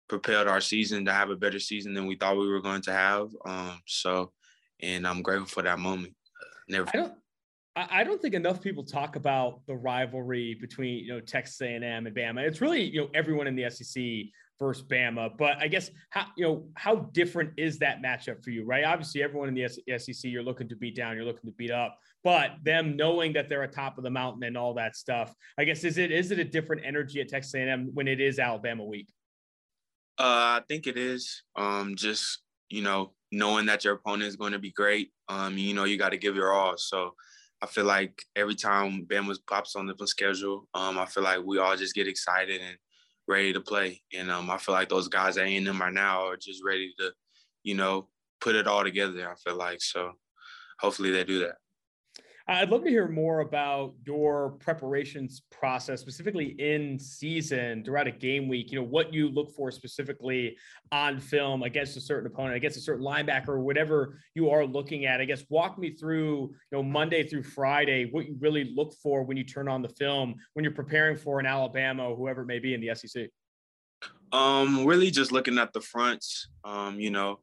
propelled our season to have a better season than we thought we were going to have. Um, so, and I'm grateful for that moment. never. I don't. I don't think enough people talk about the rivalry between you know Texas A&M and Bama. It's really you know everyone in the SEC versus Bama. But I guess how you know how different is that matchup for you, right? Obviously, everyone in the SEC you're looking to beat down, you're looking to beat up, but them knowing that they're atop of the mountain and all that stuff. I guess is it is it a different energy at Texas A&M when it is Alabama week? Uh, I think it is. Um, just you know knowing that your opponent is going to be great. Um, you know you got to give your all. So. I feel like every time Ben was pops on the schedule, um, I feel like we all just get excited and ready to play. And um, I feel like those guys at A&M right now are just ready to, you know, put it all together. I feel like so. Hopefully they do that. I'd love to hear more about your preparations process, specifically in season throughout a game week. You know, what you look for specifically on film against a certain opponent, against a certain linebacker, whatever you are looking at. I guess walk me through, you know, Monday through Friday, what you really look for when you turn on the film when you're preparing for an Alabama or whoever it may be in the SEC. Um, really just looking at the fronts. Um, you know,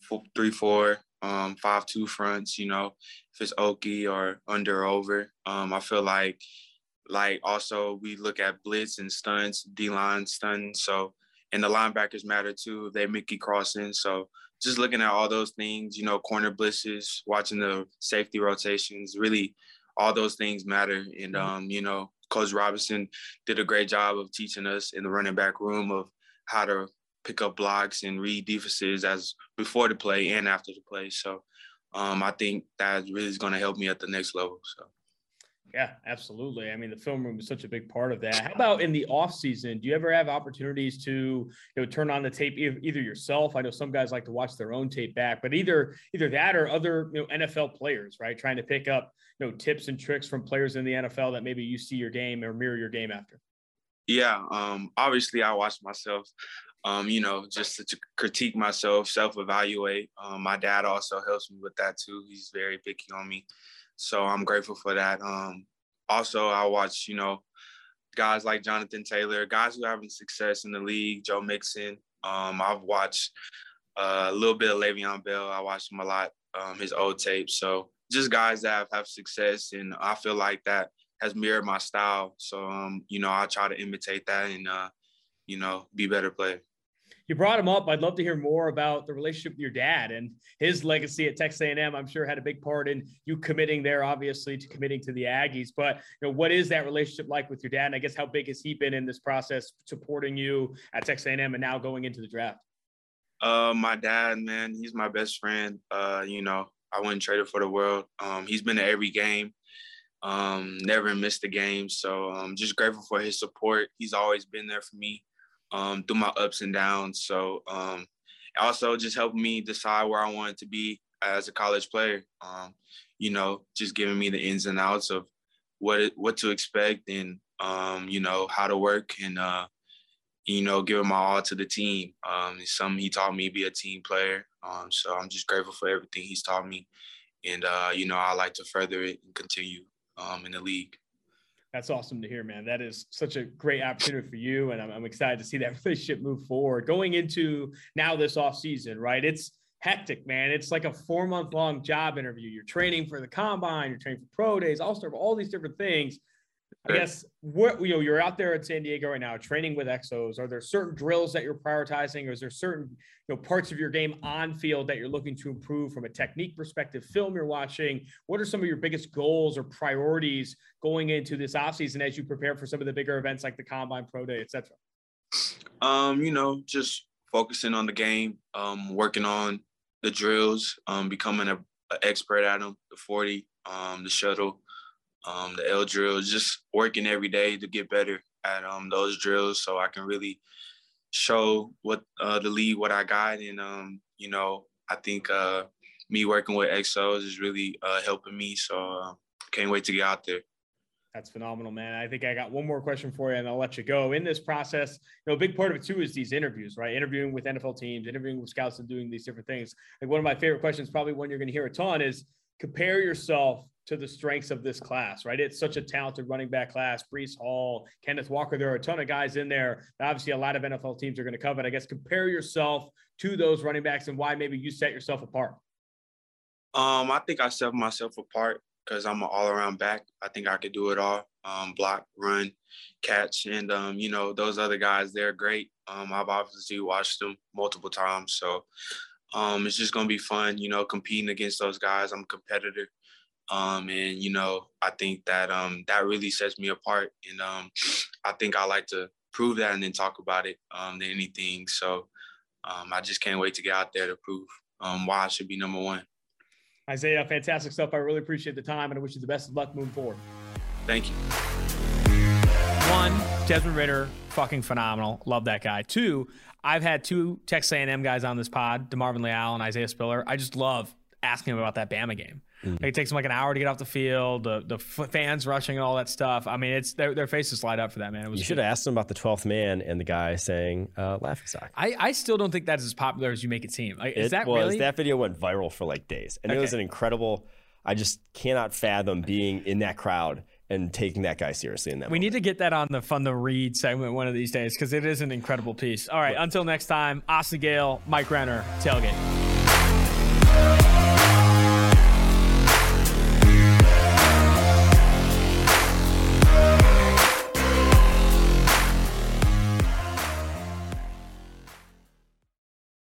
four, three, four, um, five two fronts. You know, if it's Okie or under over. Um, I feel like like also we look at blitz and stunts, D line stunts. So and the linebackers matter too. They Mickey crossing. So just looking at all those things, you know, corner blitzes, watching the safety rotations, really all those things matter. And mm-hmm. um, you know, Coach Robinson did a great job of teaching us in the running back room of how to pick up blocks and read defenses as before the play and after the play. So um, I think that really is going to help me at the next level. So. Yeah, absolutely. I mean, the film room is such a big part of that. How about in the off season? Do you ever have opportunities to, you know, turn on the tape either yourself? I know some guys like to watch their own tape back, but either either that or other, you know, NFL players, right? Trying to pick up, you know, tips and tricks from players in the NFL that maybe you see your game or mirror your game after. Yeah, um, obviously I watch myself um, you know, just to critique myself, self-evaluate. Um, my dad also helps me with that too. He's very picky on me, so I'm grateful for that. Um, also, I watch, you know, guys like Jonathan Taylor, guys who are having success in the league, Joe Mixon. Um, I've watched uh, a little bit of Le'Veon Bell. I watched him a lot, um, his old tapes. So just guys that have, have success, and I feel like that has mirrored my style. So, um, you know, I try to imitate that and, uh, you know, be better player you brought him up. I'd love to hear more about the relationship with your dad and his legacy at Texas A&M. I'm sure had a big part in you committing there, obviously, to committing to the Aggies. But you know, what is that relationship like with your dad? And I guess how big has he been in this process, supporting you at Texas A&M and now going into the draft? Uh, my dad, man, he's my best friend. Uh, you know, I wouldn't trade it for the world. Um, he's been to every game. Um, never missed a game. So I'm um, just grateful for his support. He's always been there for me um, through my ups and downs. So um, also just helped me decide where I wanted to be as a college player. Um, you know, just giving me the ins and outs of what it, what to expect and um, you know how to work and uh, you know giving my all to the team. Um, it's something he taught me be a team player. Um, so I'm just grateful for everything he's taught me, and uh, you know I like to further it and continue um, in the league. That's awesome to hear, man. That is such a great opportunity for you. And I'm, I'm excited to see that relationship move forward. Going into now this off season, right? It's hectic, man. It's like a four month long job interview. You're training for the combine, you're training for pro days, all sort of all these different things. I guess what you know, you're out there at San Diego right now training with Exos. Are there certain drills that you're prioritizing, or is there certain you know parts of your game on field that you're looking to improve from a technique perspective, film you're watching? What are some of your biggest goals or priorities going into this offseason as you prepare for some of the bigger events like the Combine Pro Day, etc.? Um, you know, just focusing on the game, um, working on the drills, um, becoming a, a expert at them, the 40, um, the shuttle um, the L drills, just working every day to get better at um, those drills so I can really show what uh, the lead what I got, and um, you know, I think uh, me working with Exos is really uh, helping me. So uh, can't wait to get out there. That's phenomenal, man. I think I got one more question for you and I'll let you go. In this process, you know, a big part of it too is these interviews, right? Interviewing with NFL teams, interviewing with scouts and doing these different things. Like one of my favorite questions, probably one you're going to hear a ton, is compare yourself to the strengths of this class, right? It's such a talented running back class. Breece Hall, Kenneth Walker. There are a ton of guys in there. Obviously, a lot of NFL teams are going to cover. I guess compare yourself to those running backs and why maybe you set yourself apart. Um, I think I set myself apart because I'm an all-around back. I think I could do it all: um, block, run, catch, and um, you know those other guys. They're great. Um, I've obviously watched them multiple times, so um, it's just gonna be fun. You know, competing against those guys. I'm a competitor, um, and you know I think that um, that really sets me apart. And um, I think I like to prove that and then talk about it um, than anything. So um, I just can't wait to get out there to prove um, why I should be number one. Isaiah, fantastic stuff. I really appreciate the time and I wish you the best of luck moving forward. Thank you. One, Desmond Ridder, fucking phenomenal. Love that guy. Two, I've had two Texas A&M guys on this pod, DeMarvin Leal and Isaiah Spiller. I just love asking him about that Bama game. Mm-hmm. Like, it takes them like an hour to get off the field. The the fans rushing and all that stuff. I mean, it's their, their faces light up for that man. you should have asked them about the twelfth man and the guy saying uh, laughing stock. I, I still don't think that's as popular as you make it seem. Like, is it that was, really? That video went viral for like days, and okay. it was an incredible. I just cannot fathom being in that crowd and taking that guy seriously in that. We moment. need to get that on the fun to read segment one of these days because it is an incredible piece. All right, until next time, Austin Gayle, Mike Renner, tailgate.